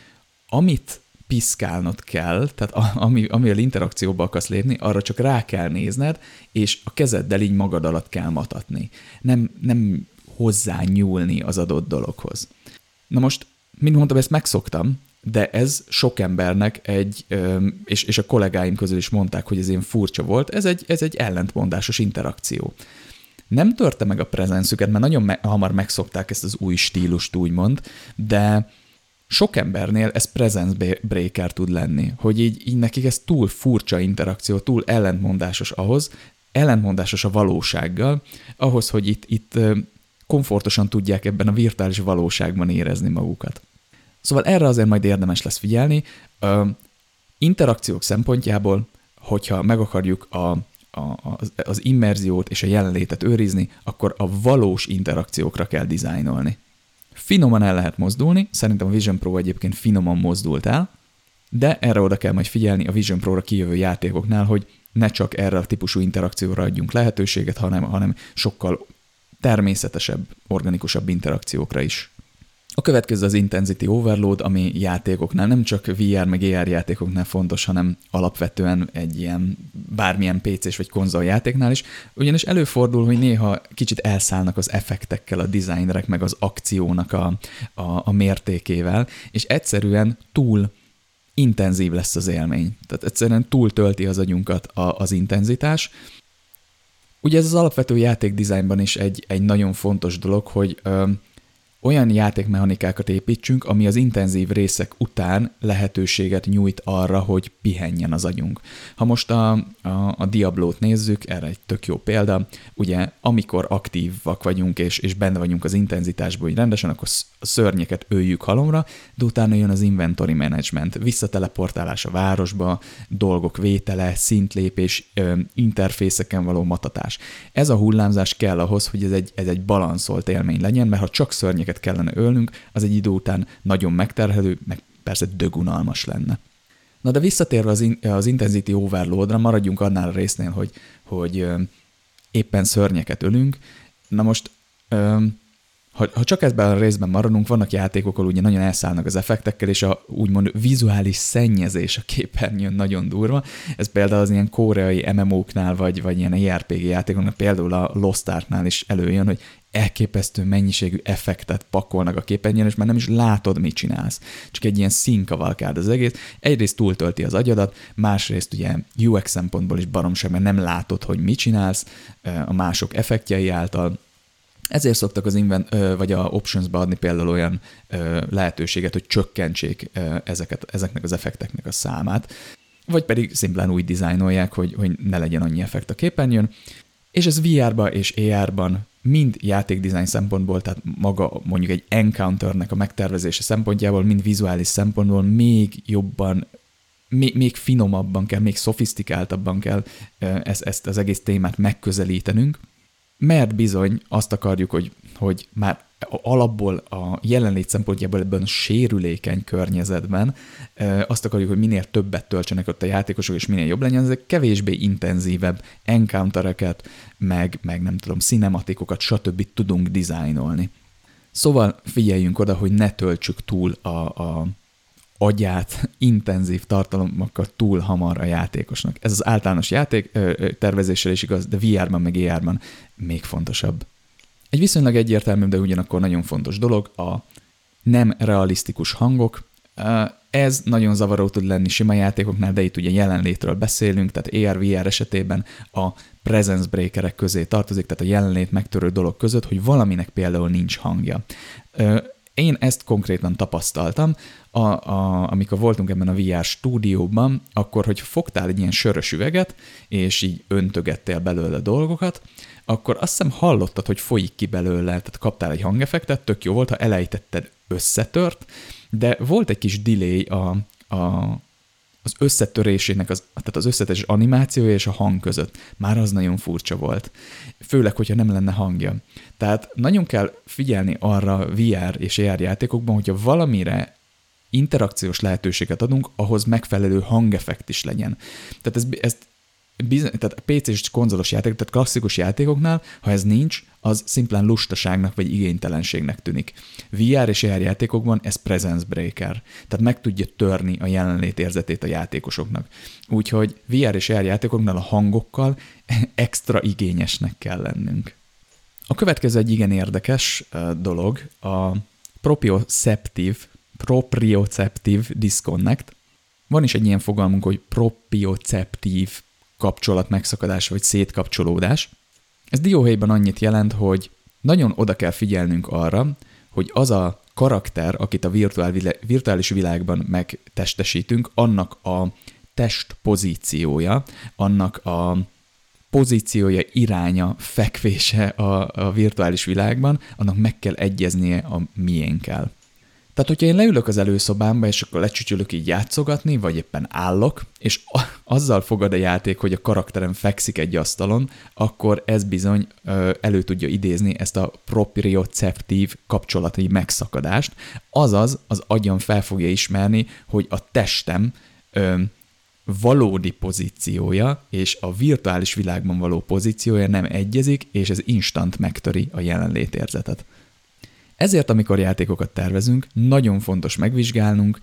Speaker 1: amit piszkálnod kell, tehát ami, amivel interakcióba akarsz lépni, arra csak rá kell nézned, és a kezeddel így magad alatt kell matatni. Nem, nem hozzá nyúlni az adott dologhoz. Na most, mint mondtam, ezt megszoktam, de ez sok embernek egy, és, és a kollégáim közül is mondták, hogy ez ilyen furcsa volt, ez egy, ez egy ellentmondásos interakció. Nem törte meg a prezenszüket, mert nagyon me- hamar megszokták ezt az új stílust, úgymond, de sok embernél ez presence breaker tud lenni, hogy így, így nekik ez túl furcsa interakció, túl ellentmondásos ahhoz, ellentmondásos a valósággal, ahhoz, hogy itt, itt komfortosan tudják ebben a virtuális valóságban érezni magukat. Szóval erre azért majd érdemes lesz figyelni. Interakciók szempontjából, hogyha meg akarjuk a, a, az immerziót és a jelenlétet őrizni, akkor a valós interakciókra kell dizájnolni. Finoman el lehet mozdulni, szerintem a Vision Pro egyébként finoman mozdult el, de erre oda kell majd figyelni a Vision Pro-ra kijövő játékoknál, hogy ne csak erre a típusú interakcióra adjunk lehetőséget, hanem, hanem sokkal természetesebb, organikusabb interakciókra is. A következő az Intensity Overload, ami játékoknál nem csak VR meg AR játékoknál fontos, hanem alapvetően egy ilyen bármilyen PC-s vagy konzoljátéknál is, ugyanis előfordul, hogy néha kicsit elszállnak az effektekkel, a designerek, meg az akciónak a, a, a mértékével, és egyszerűen túl intenzív lesz az élmény. Tehát egyszerűen túl tölti az agyunkat a, az intenzitás. Ugye ez az alapvető játékdizájnban is egy, egy nagyon fontos dolog, hogy ö, olyan játékmechanikákat építsünk, ami az intenzív részek után lehetőséget nyújt arra, hogy pihenjen az agyunk. Ha most a, a, a Diablót nézzük, erre egy tök jó példa, ugye amikor aktívak vagyunk és, és benne vagyunk az intenzitásban, hogy rendesen, akkor a szörnyeket öljük halomra, de utána jön az inventory management, visszateleportálás a városba, dolgok vétele, szintlépés, interfészeken való matatás. Ez a hullámzás kell ahhoz, hogy ez egy, ez egy balanszolt élmény legyen, mert ha csak szörnyeket embereket kellene ölnünk, az egy idő után nagyon megterhelő, meg persze dögunalmas lenne. Na de visszatérve az, in, az intensity overloadra, maradjunk annál a résznél, hogy, hogy éppen szörnyeket ölünk. Na most, ha, ha csak ebben a részben maradunk, vannak játékok, ahol ugye nagyon elszállnak az effektekkel, és a úgymond vizuális szennyezés a képernyőn nagyon durva. Ez például az ilyen koreai MMO-knál, vagy, vagy ilyen ERPG játékoknál, például a Lost Ark-nál is előjön, hogy elképesztő mennyiségű effektet pakolnak a képernyőn, és már nem is látod, mit csinálsz. Csak egy ilyen színkavalkád az egész. Egyrészt túltölti az agyadat, másrészt ugye UX szempontból is baromság, mert nem látod, hogy mit csinálsz a mások effektjei által, ezért szoktak az invent, vagy a optionsba adni például olyan lehetőséget, hogy csökkentsék ezeket, ezeknek az effekteknek a számát, vagy pedig szimplán úgy dizájnolják, hogy, hogy ne legyen annyi effekt a képernyőn, és ez VR-ba és AR-ban mind játékdizájn szempontból, tehát maga mondjuk egy encounternek a megtervezése szempontjából, mind vizuális szempontból még jobban, még, még finomabban kell, még szofisztikáltabban kell ezt, ezt az egész témát megközelítenünk, mert bizony azt akarjuk, hogy, hogy már alapból a jelenlét szempontjából ebben a sérülékeny környezetben azt akarjuk, hogy minél többet töltsenek ott a játékosok, és minél jobb legyen, ezek kevésbé intenzívebb encountereket, meg, meg nem tudom, cinematikokat, stb. tudunk dizájnolni. Szóval figyeljünk oda, hogy ne töltsük túl a, a agyát intenzív tartalomokkal túl hamar a játékosnak. Ez az általános játék tervezéssel is igaz, de VR-ban meg AR-ban még fontosabb. Egy viszonylag egyértelmű, de ugyanakkor nagyon fontos dolog a nem realisztikus hangok. Ez nagyon zavaró tud lenni sima játékoknál, de itt ugye jelenlétről beszélünk, tehát AR-VR esetében a presence breakerek közé tartozik, tehát a jelenlét megtörő dolog között, hogy valaminek például nincs hangja. Én ezt konkrétan tapasztaltam, a, a, amikor voltunk ebben a VR stúdióban, akkor, hogy fogtál egy ilyen sörös üveget, és így öntögettél belőle dolgokat, akkor azt hiszem hallottad, hogy folyik ki belőle, tehát kaptál egy hangeffektet, tök jó volt, ha elejtetted, összetört, de volt egy kis delay a, a, az összetörésének, az, tehát az összetörés animációja és a hang között. Már az nagyon furcsa volt. Főleg, hogyha nem lenne hangja. Tehát nagyon kell figyelni arra VR és AR játékokban, hogyha valamire interakciós lehetőséget adunk, ahhoz megfelelő hangeffekt is legyen. Tehát ez, ezt bizony, tehát PC és konzolos játék, tehát klasszikus játékoknál, ha ez nincs, az szimplán lustaságnak vagy igénytelenségnek tűnik. VR és AR játékokban ez presence breaker, tehát meg tudja törni a jelenlét érzetét a játékosoknak. Úgyhogy VR és AR játékoknál a hangokkal extra igényesnek kell lennünk. A következő egy igen érdekes dolog, a proprioceptive, proprioceptive disconnect. Van is egy ilyen fogalmunk, hogy proprioceptive kapcsolat megszakadása vagy szétkapcsolódás. Ez dióhéjban annyit jelent, hogy nagyon oda kell figyelnünk arra, hogy az a karakter, akit a virtuális világban megtestesítünk, annak a test pozíciója, annak a pozíciója, iránya, fekvése a, a virtuális világban, annak meg kell egyeznie a miénkkel. Tehát, hogyha én leülök az előszobámba, és akkor lecsücsülök így játszogatni, vagy éppen állok, és azzal fogad a játék, hogy a karakterem fekszik egy asztalon, akkor ez bizony ö, elő tudja idézni ezt a proprioceptív kapcsolati megszakadást, azaz az agyam fel fogja ismerni, hogy a testem ö, valódi pozíciója és a virtuális világban való pozíciója nem egyezik, és ez instant megtöri a jelenlétérzetet. Ezért, amikor játékokat tervezünk, nagyon fontos megvizsgálnunk,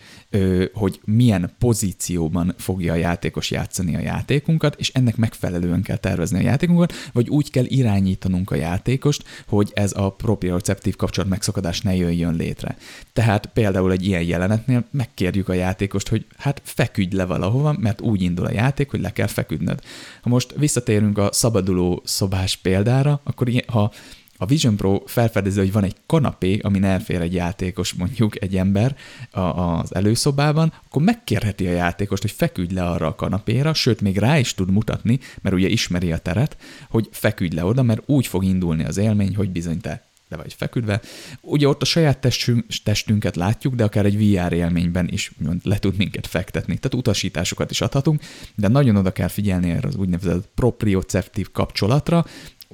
Speaker 1: hogy milyen pozícióban fogja a játékos játszani a játékunkat, és ennek megfelelően kell tervezni a játékunkat, vagy úgy kell irányítanunk a játékost, hogy ez a proprioceptív kapcsolat megszakadás ne jöjjön létre. Tehát például egy ilyen jelenetnél megkérjük a játékost, hogy hát feküdj le valahova, mert úgy indul a játék, hogy le kell feküdnöd. Ha most visszatérünk a szabaduló szobás példára, akkor ha a Vision Pro felfedezi, hogy van egy kanapé, amin elfér egy játékos, mondjuk egy ember az előszobában, akkor megkérheti a játékost, hogy feküdj le arra a kanapéra, sőt, még rá is tud mutatni, mert ugye ismeri a teret, hogy feküdj le oda, mert úgy fog indulni az élmény, hogy bizony te le vagy feküdve. Ugye ott a saját testünk, testünket látjuk, de akár egy VR élményben is le tud minket fektetni. Tehát utasításokat is adhatunk, de nagyon oda kell figyelni erre az úgynevezett proprioceptív kapcsolatra,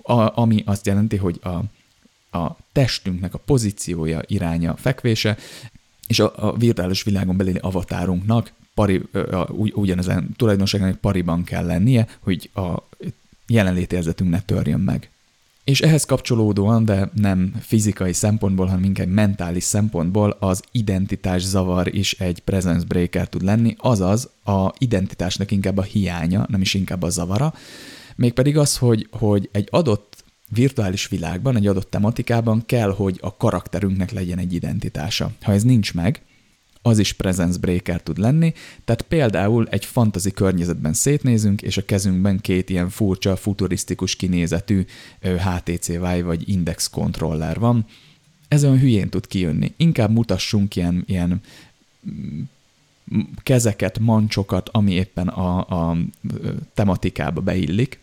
Speaker 1: a, ami azt jelenti, hogy a, a testünknek a pozíciója, iránya, fekvése, és a, a virtuális világon belüli avatárunknak pari, ugy, ugyanezen tulajdonságnak pariban kell lennie, hogy a jelenlétérzetünk ne törjön meg. És ehhez kapcsolódóan, de nem fizikai szempontból, hanem inkább mentális szempontból az identitás zavar is egy presence breaker tud lenni, azaz a identitásnak inkább a hiánya, nem is inkább a zavara, Mégpedig az, hogy, hogy egy adott virtuális világban, egy adott tematikában kell, hogy a karakterünknek legyen egy identitása. Ha ez nincs meg, az is presence breaker tud lenni, tehát például egy fantazi környezetben szétnézünk, és a kezünkben két ilyen furcsa, futurisztikus kinézetű HTC vagy Index controller van. Ez olyan hülyén tud kijönni. Inkább mutassunk ilyen, ilyen kezeket, mancsokat, ami éppen a, a tematikába beillik,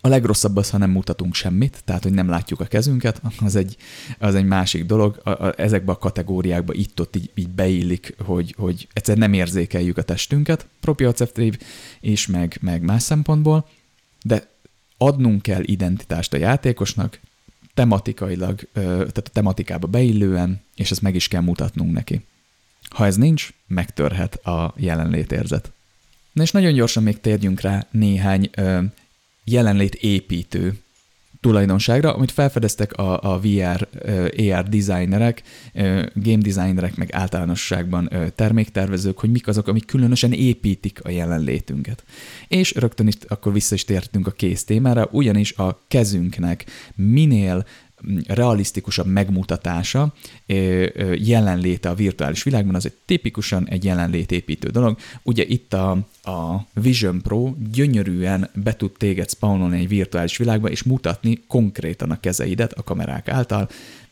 Speaker 1: a legrosszabb az, ha nem mutatunk semmit, tehát hogy nem látjuk a kezünket, az egy, az egy másik dolog. A, a, ezekbe a kategóriákba itt-ott így, így beillik, hogy, hogy egyszer nem érzékeljük a testünket, proprioceptív és meg, meg más szempontból, de adnunk kell identitást a játékosnak, tematikailag, tehát a tematikába beillően, és ezt meg is kell mutatnunk neki. Ha ez nincs, megtörhet a jelenlétérzet. Na és nagyon gyorsan még térjünk rá néhány jelenlét építő tulajdonságra, amit felfedeztek a, a VR, AR designerek, game designerek, meg általánosságban terméktervezők, hogy mik azok, amik különösen építik a jelenlétünket. És rögtön itt akkor vissza is tértünk a kész témára, ugyanis a kezünknek minél realisztikusabb megmutatása, jelenléte a virtuális világban, az egy tipikusan egy jelenlétépítő dolog. Ugye itt a, a Vision Pro gyönyörűen be tud téged spawnolni egy virtuális világba, és mutatni konkrétan a kezeidet a kamerák által,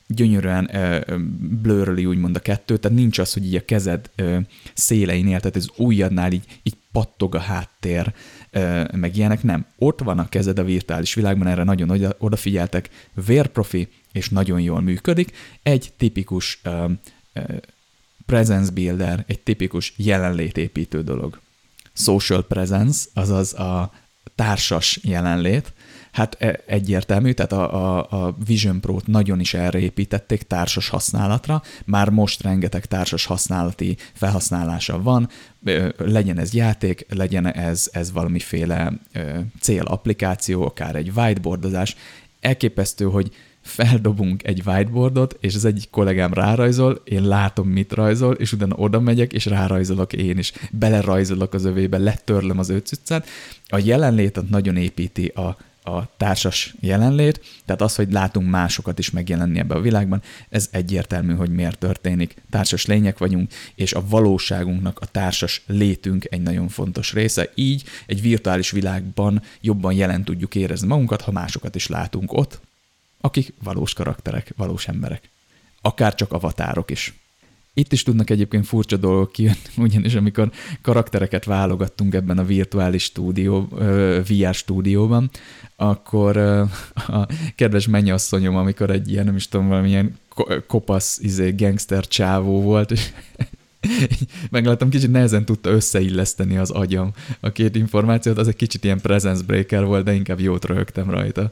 Speaker 1: gyönyörűen ö, blurröli úgymond a kettő, tehát nincs az, hogy így a kezed ö, széleinél, tehát az ujjadnál így, így pattog a háttér, meg ilyenek, nem. Ott van a kezed a virtuális világban, erre nagyon odafigyeltek, vérprofi, és nagyon jól működik. Egy tipikus presence builder, egy tipikus jelenlétépítő dolog. Social presence, azaz a társas jelenlét, Hát e, egyértelmű, tehát a, a, a Vision Pro-t nagyon is erre építették társas használatra, már most rengeteg társas használati felhasználása van, legyen ez játék, legyen ez, ez valamiféle célapplikáció, akár egy whiteboardozás. Elképesztő, hogy feldobunk egy whiteboardot, és az egyik kollégám rárajzol, én látom, mit rajzol, és utána oda megyek, és rárajzolok én is. Belerajzolok az övébe, letörlöm az ő cuccát. A jelenlétet nagyon építi a, a társas jelenlét, tehát az, hogy látunk másokat is megjelenni ebbe a világban, ez egyértelmű, hogy miért történik. Társas lények vagyunk, és a valóságunknak a társas létünk egy nagyon fontos része. Így egy virtuális világban jobban jelen tudjuk érezni magunkat, ha másokat is látunk ott, akik valós karakterek, valós emberek. Akár csak avatárok is. Itt is tudnak egyébként furcsa dolgok kijönni, ugyanis amikor karaktereket válogattunk ebben a virtuális stúdió, VR stúdióban, akkor a kedves mennyasszonyom, amikor egy ilyen, nem is tudom, valamilyen kopasz izé, gangster csávó volt, és megláttam, kicsit nehezen tudta összeilleszteni az agyam a két információt, az egy kicsit ilyen presence breaker volt, de inkább jót röhögtem rajta.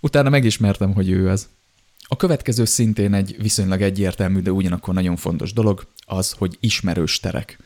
Speaker 1: Utána megismertem, hogy ő az. A következő szintén egy viszonylag egyértelmű, de ugyanakkor nagyon fontos dolog, az, hogy ismerős terek.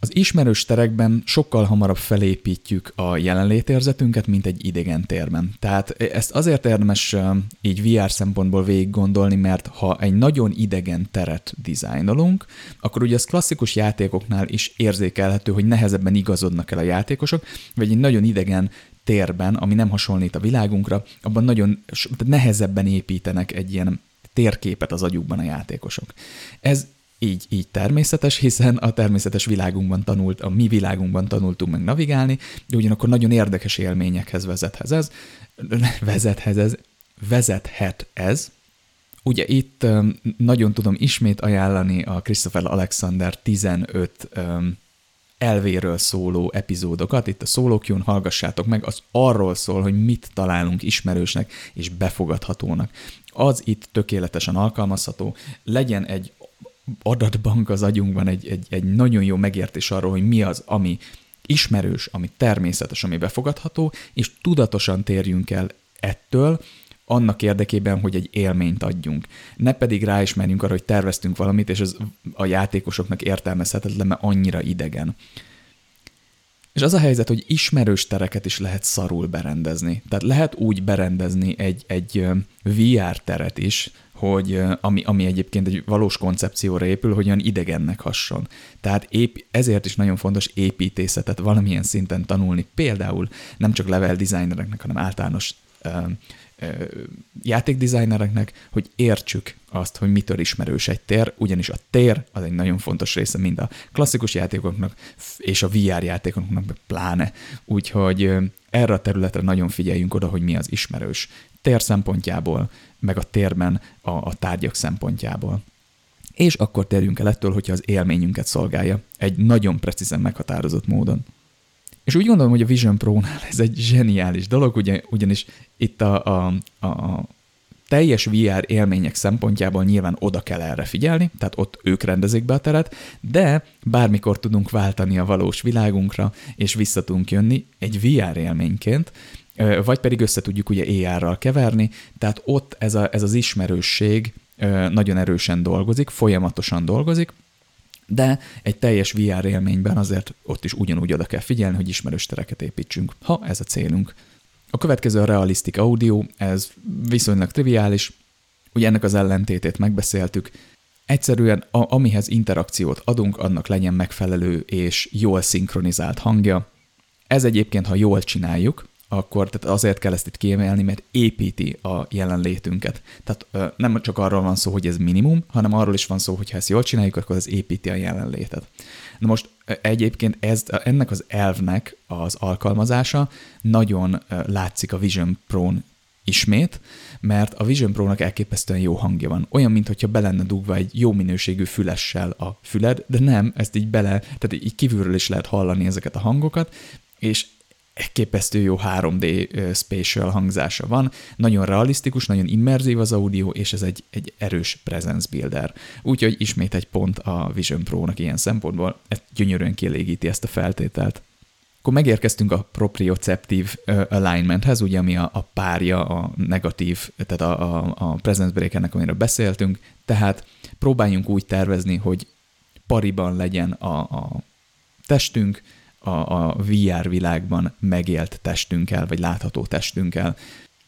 Speaker 1: Az ismerős terekben sokkal hamarabb felépítjük a jelenlétérzetünket, mint egy idegen térben. Tehát ezt azért érdemes így VR szempontból végig gondolni, mert ha egy nagyon idegen teret dizájnolunk, akkor ugye az klasszikus játékoknál is érzékelhető, hogy nehezebben igazodnak el a játékosok, vagy egy nagyon idegen térben, ami nem hasonlít a világunkra, abban nagyon nehezebben építenek egy ilyen térképet az agyukban a játékosok. Ez így, így természetes, hiszen a természetes világunkban tanult, a mi világunkban tanultunk meg navigálni, de ugyanakkor nagyon érdekes élményekhez vezethez ez, vezethez ez, vezethet ez. Ugye itt nagyon tudom ismét ajánlani a Christopher Alexander 15 elvéről szóló epizódokat, itt a szólókjón hallgassátok meg, az arról szól, hogy mit találunk ismerősnek és befogadhatónak. Az itt tökéletesen alkalmazható, legyen egy adatbank az agyunkban, egy, egy, egy nagyon jó megértés arról, hogy mi az, ami ismerős, ami természetes, ami befogadható, és tudatosan térjünk el ettől, annak érdekében, hogy egy élményt adjunk. Ne pedig ráismerjünk arra, hogy terveztünk valamit, és ez a játékosoknak értelmezhetetlen, mert annyira idegen. És az a helyzet, hogy ismerős tereket is lehet szarul berendezni. Tehát lehet úgy berendezni egy, egy VR teret is, hogy ami, ami egyébként egy valós koncepcióra épül, hogy olyan idegennek hasson. Tehát ép, ezért is nagyon fontos építészetet valamilyen szinten tanulni, például nem csak level designereknek, hanem általános játékdesignereknek, hogy értsük azt, hogy mitől ismerős egy tér, ugyanis a tér az egy nagyon fontos része mind a klasszikus játékoknak, és a VR játékoknak pláne. Úgyhogy erre a területre nagyon figyeljünk oda, hogy mi az ismerős tér szempontjából, meg a térben a, a tárgyak szempontjából. És akkor térjünk el ettől, hogyha az élményünket szolgálja egy nagyon precízen meghatározott módon. És úgy gondolom, hogy a Vision Pro-nál ez egy zseniális dolog, ugye, ugyanis itt a, a, a teljes VR élmények szempontjából nyilván oda kell erre figyelni, tehát ott ők rendezik be a teret, de bármikor tudunk váltani a valós világunkra, és vissza tudunk jönni egy VR élményként, vagy pedig össze tudjuk ugye AR-ral keverni, tehát ott ez, a, ez az ismerősség nagyon erősen dolgozik, folyamatosan dolgozik, de egy teljes VR élményben azért ott is ugyanúgy oda kell figyelni, hogy ismerős tereket építsünk, ha ez a célunk. A következő a realistic audio, ez viszonylag triviális, ugye ennek az ellentétét megbeszéltük, Egyszerűen a, amihez interakciót adunk, annak legyen megfelelő és jól szinkronizált hangja. Ez egyébként, ha jól csináljuk, akkor tehát azért kell ezt itt kiemelni, mert építi a jelenlétünket. Tehát nem csak arról van szó, hogy ez minimum, hanem arról is van szó, hogy ha ezt jól csináljuk, akkor ez építi a jelenlétet. Na most egyébként ez, ennek az elvnek az alkalmazása nagyon látszik a Vision Pro-n ismét, mert a Vision Pro-nak elképesztően jó hangja van. Olyan, mintha be lenne dugva egy jó minőségű fülessel a füled, de nem, ezt így bele, tehát így kívülről is lehet hallani ezeket a hangokat, és elképesztő jó 3D spatial hangzása van, nagyon realisztikus, nagyon immerzív az audio, és ez egy, egy erős presence builder. Úgyhogy ismét egy pont a Vision Pro-nak ilyen szempontból, ez gyönyörűen kielégíti ezt a feltételt. Akkor megérkeztünk a proprioceptív alignmenthez, ugye ami a, a párja, a negatív, tehát a, a, a presence breakernek, amiről beszéltünk, tehát próbáljunk úgy tervezni, hogy pariban legyen a, a testünk, a, a VR világban megélt testünkkel, vagy látható testünkkel.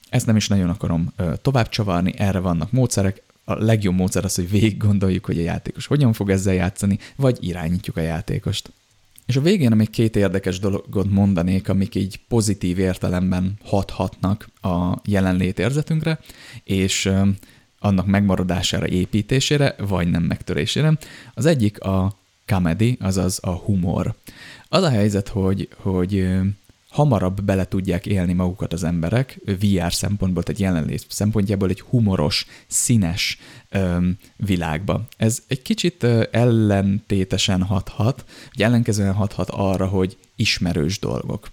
Speaker 1: Ezt nem is nagyon akarom tovább csavarni, erre vannak módszerek, a legjobb módszer az, hogy végig gondoljuk, hogy a játékos hogyan fog ezzel játszani, vagy irányítjuk a játékost. És a végén még két érdekes dologot mondanék, amik így pozitív értelemben hathatnak a jelenlét érzetünkre, és annak megmaradására, építésére, vagy nem megtörésére. Az egyik a comedy, azaz a humor. Az a helyzet, hogy, hogy hamarabb bele tudják élni magukat az emberek VR szempontból, tehát jelenlét szempontjából egy humoros, színes öm, világba. Ez egy kicsit ellentétesen hathat, vagy ellenkezően hathat arra, hogy ismerős dolgok.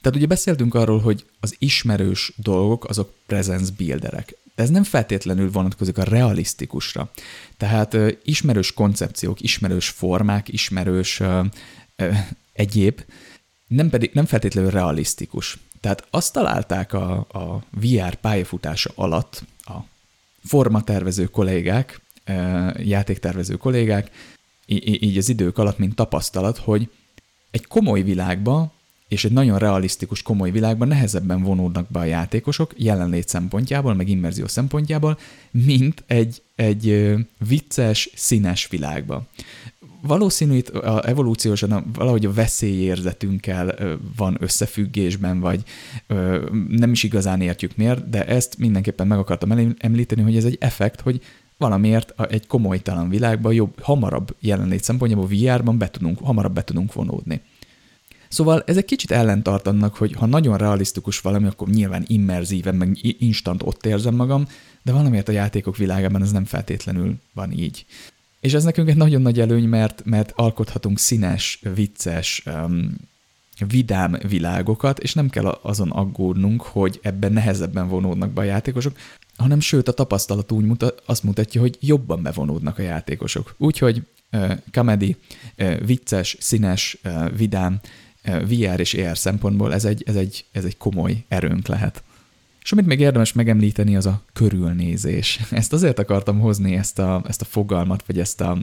Speaker 1: Tehát ugye beszéltünk arról, hogy az ismerős dolgok azok presence builderek. De ez nem feltétlenül vonatkozik a realisztikusra. Tehát ö, ismerős koncepciók, ismerős formák, ismerős ö, egyéb, nem, pedig, nem feltétlenül realisztikus. Tehát azt találták a, a VR pályafutása alatt a formatervező kollégák, játéktervező kollégák, így az idők alatt, mint tapasztalat, hogy egy komoly világba és egy nagyon realisztikus, komoly világban nehezebben vonódnak be a játékosok jelenlét szempontjából, meg immerzió szempontjából, mint egy, egy vicces, színes világba. Valószínű itt a evolúciósan valahogy a veszélyérzetünkkel van összefüggésben, vagy nem is igazán értjük miért, de ezt mindenképpen meg akartam említeni, hogy ez egy effekt, hogy valamiért egy komolytalan világban jobb, hamarabb jelenlét szempontjából VR-ban be tudunk, hamarabb be tudunk vonódni. Szóval ez egy kicsit ellentart annak, hogy ha nagyon realisztikus valami, akkor nyilván immerzíven, meg instant ott érzem magam, de valamiért a játékok világában ez nem feltétlenül van így. És ez nekünk egy nagyon nagy előny, mert, mert alkothatunk színes, vicces, um, vidám világokat, és nem kell azon aggódnunk, hogy ebben nehezebben vonódnak be a játékosok, hanem sőt a tapasztalat úgy mutat, azt mutatja, hogy jobban bevonódnak a játékosok. Úgyhogy uh, comedy, uh, vicces, színes, uh, vidám, VR és AR szempontból ez egy, ez, egy, ez egy komoly erőnk lehet. És amit még érdemes megemlíteni, az a körülnézés. Ezt azért akartam hozni, ezt a, ezt a fogalmat, vagy ezt a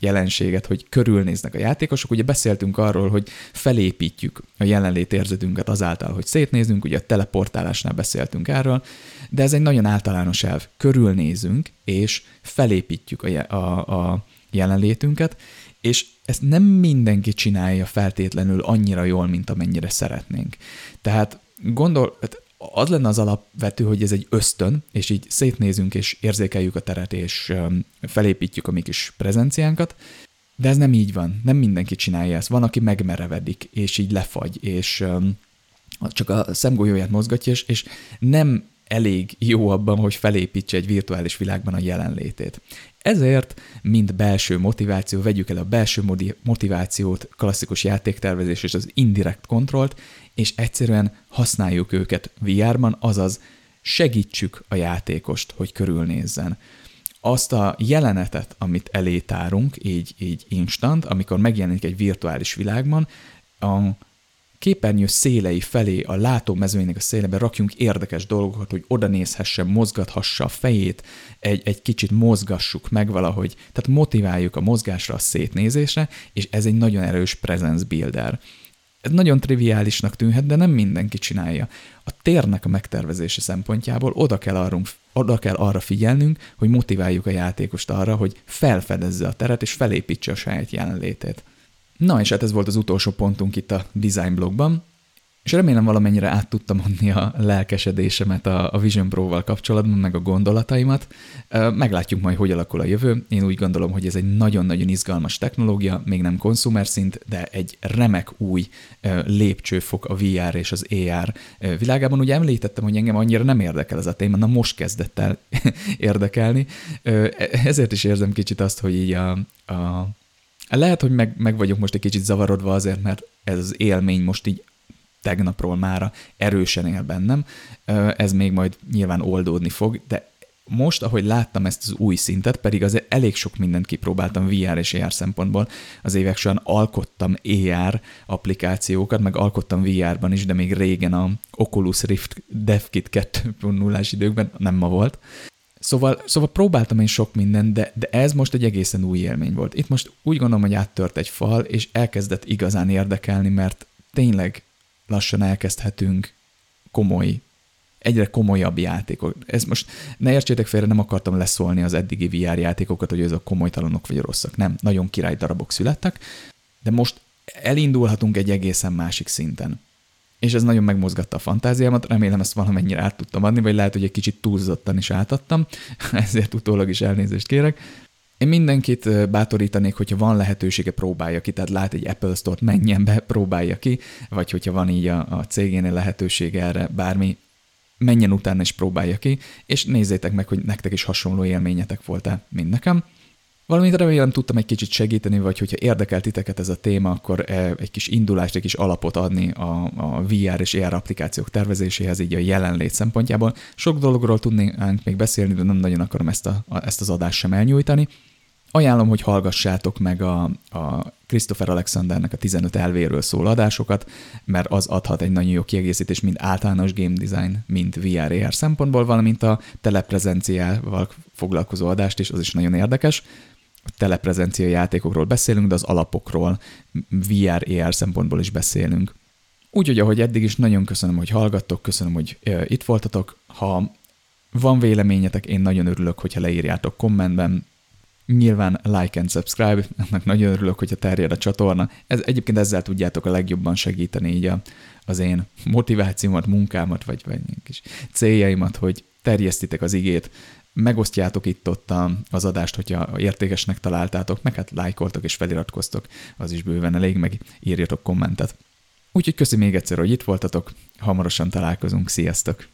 Speaker 1: jelenséget, hogy körülnéznek a játékosok. Ugye beszéltünk arról, hogy felépítjük a jelenlét érzetünket azáltal, hogy szétnézünk, ugye a teleportálásnál beszéltünk erről, de ez egy nagyon általános elv. Körülnézünk, és felépítjük a, a, a jelenlétünket, és ezt nem mindenki csinálja feltétlenül annyira jól, mint amennyire szeretnénk. Tehát gondol, hát az lenne az alapvető, hogy ez egy ösztön, és így szétnézünk, és érzékeljük a teret, és felépítjük a mi kis prezenciánkat, de ez nem így van. Nem mindenki csinálja ezt. Van, aki megmerevedik, és így lefagy, és csak a szemgolyóját mozgatja, és, és nem elég jó abban, hogy felépítse egy virtuális világban a jelenlétét. Ezért, mint belső motiváció, vegyük el a belső motivációt, klasszikus játéktervezés és az indirect kontrollt, és egyszerűen használjuk őket VR-ban, azaz segítsük a játékost, hogy körülnézzen. Azt a jelenetet, amit elé tárunk, így, így instant, amikor megjelenik egy virtuális világban, a képernyő szélei felé, a látómezőjének a szélebe rakjunk érdekes dolgokat, hogy oda nézhessen, mozgathassa a fejét, egy, egy kicsit mozgassuk meg valahogy, tehát motiváljuk a mozgásra, a szétnézésre, és ez egy nagyon erős presence builder. Ez nagyon triviálisnak tűnhet, de nem mindenki csinálja. A térnek a megtervezése szempontjából oda kell, arrunk, oda kell arra figyelnünk, hogy motiváljuk a játékost arra, hogy felfedezze a teret és felépítse a saját jelenlétét. Na, és hát ez volt az utolsó pontunk itt a design blogban, és remélem valamennyire át tudtam adni a lelkesedésemet a, Vision Pro-val kapcsolatban, meg a gondolataimat. Meglátjuk majd, hogy alakul a jövő. Én úgy gondolom, hogy ez egy nagyon-nagyon izgalmas technológia, még nem konzumer szint, de egy remek új lépcsőfok a VR és az AR világában. Ugye említettem, hogy engem annyira nem érdekel ez a téma, na most kezdett el érdekelni. Ezért is érzem kicsit azt, hogy így a, a lehet, hogy meg, meg vagyok most egy kicsit zavarodva azért, mert ez az élmény most így tegnapról mára erősen él bennem. Ez még majd nyilván oldódni fog, de most, ahogy láttam ezt az új szintet, pedig azért elég sok mindent kipróbáltam VR és AR szempontból, az évek során alkottam AR applikációkat, meg alkottam VR-ban is, de még régen a Oculus Rift DevKit 2.0-ás időkben, nem ma volt, Szóval, szóval próbáltam én sok mindent, de, de ez most egy egészen új élmény volt. Itt most úgy gondolom, hogy áttört egy fal, és elkezdett igazán érdekelni, mert tényleg lassan elkezdhetünk komoly, egyre komolyabb játékok. Ez most ne értsétek félre, nem akartam leszólni az eddigi VR játékokat, hogy ezek komolytalanok vagy rosszak. Nem, nagyon király darabok születtek, de most elindulhatunk egy egészen másik szinten és ez nagyon megmozgatta a fantáziámat, remélem ezt valamennyire át tudtam adni, vagy lehet, hogy egy kicsit túlzottan is átadtam, ezért utólag is elnézést kérek. Én mindenkit bátorítanék, hogyha van lehetősége, próbálja ki, tehát lát egy Apple Store-t, menjen be, próbálja ki, vagy hogyha van így a, a cégénél lehetősége erre, bármi, menjen utána és próbálja ki, és nézzétek meg, hogy nektek is hasonló élményetek volt-e, mint nekem. Valamint remélem tudtam egy kicsit segíteni, vagy hogyha érdekelt titeket ez a téma, akkor eh, egy kis indulást, egy kis alapot adni a, a VR és AR applikációk tervezéséhez, így a jelenlét szempontjából. Sok dologról tudnánk még beszélni, de nem nagyon akarom ezt, a, ezt az adást sem elnyújtani. Ajánlom, hogy hallgassátok meg a, a Christopher Alexandernek a 15 elvéről szól adásokat, mert az adhat egy nagyon jó kiegészítés, mind általános game design, mind VR-AR szempontból, valamint a teleprezenciával foglalkozó adást is, az is nagyon érdekes teleprezencia játékokról beszélünk, de az alapokról, VR, AR szempontból is beszélünk. Úgyhogy, ahogy eddig is, nagyon köszönöm, hogy hallgattok, köszönöm, hogy itt voltatok. Ha van véleményetek, én nagyon örülök, hogyha leírjátok kommentben. Nyilván like and subscribe, ennek nagyon örülök, hogyha terjed a csatorna. Ez, egyébként ezzel tudjátok a legjobban segíteni így a, az én motivációmat, munkámat, vagy, vagy kis céljaimat, hogy terjesztitek az igét, megosztjátok itt-ott az adást, hogyha értékesnek találtátok, meg hát lájkoltok és feliratkoztok, az is bőven elég, meg írjatok kommentet. Úgyhogy köszi még egyszer, hogy itt voltatok, hamarosan találkozunk, sziasztok!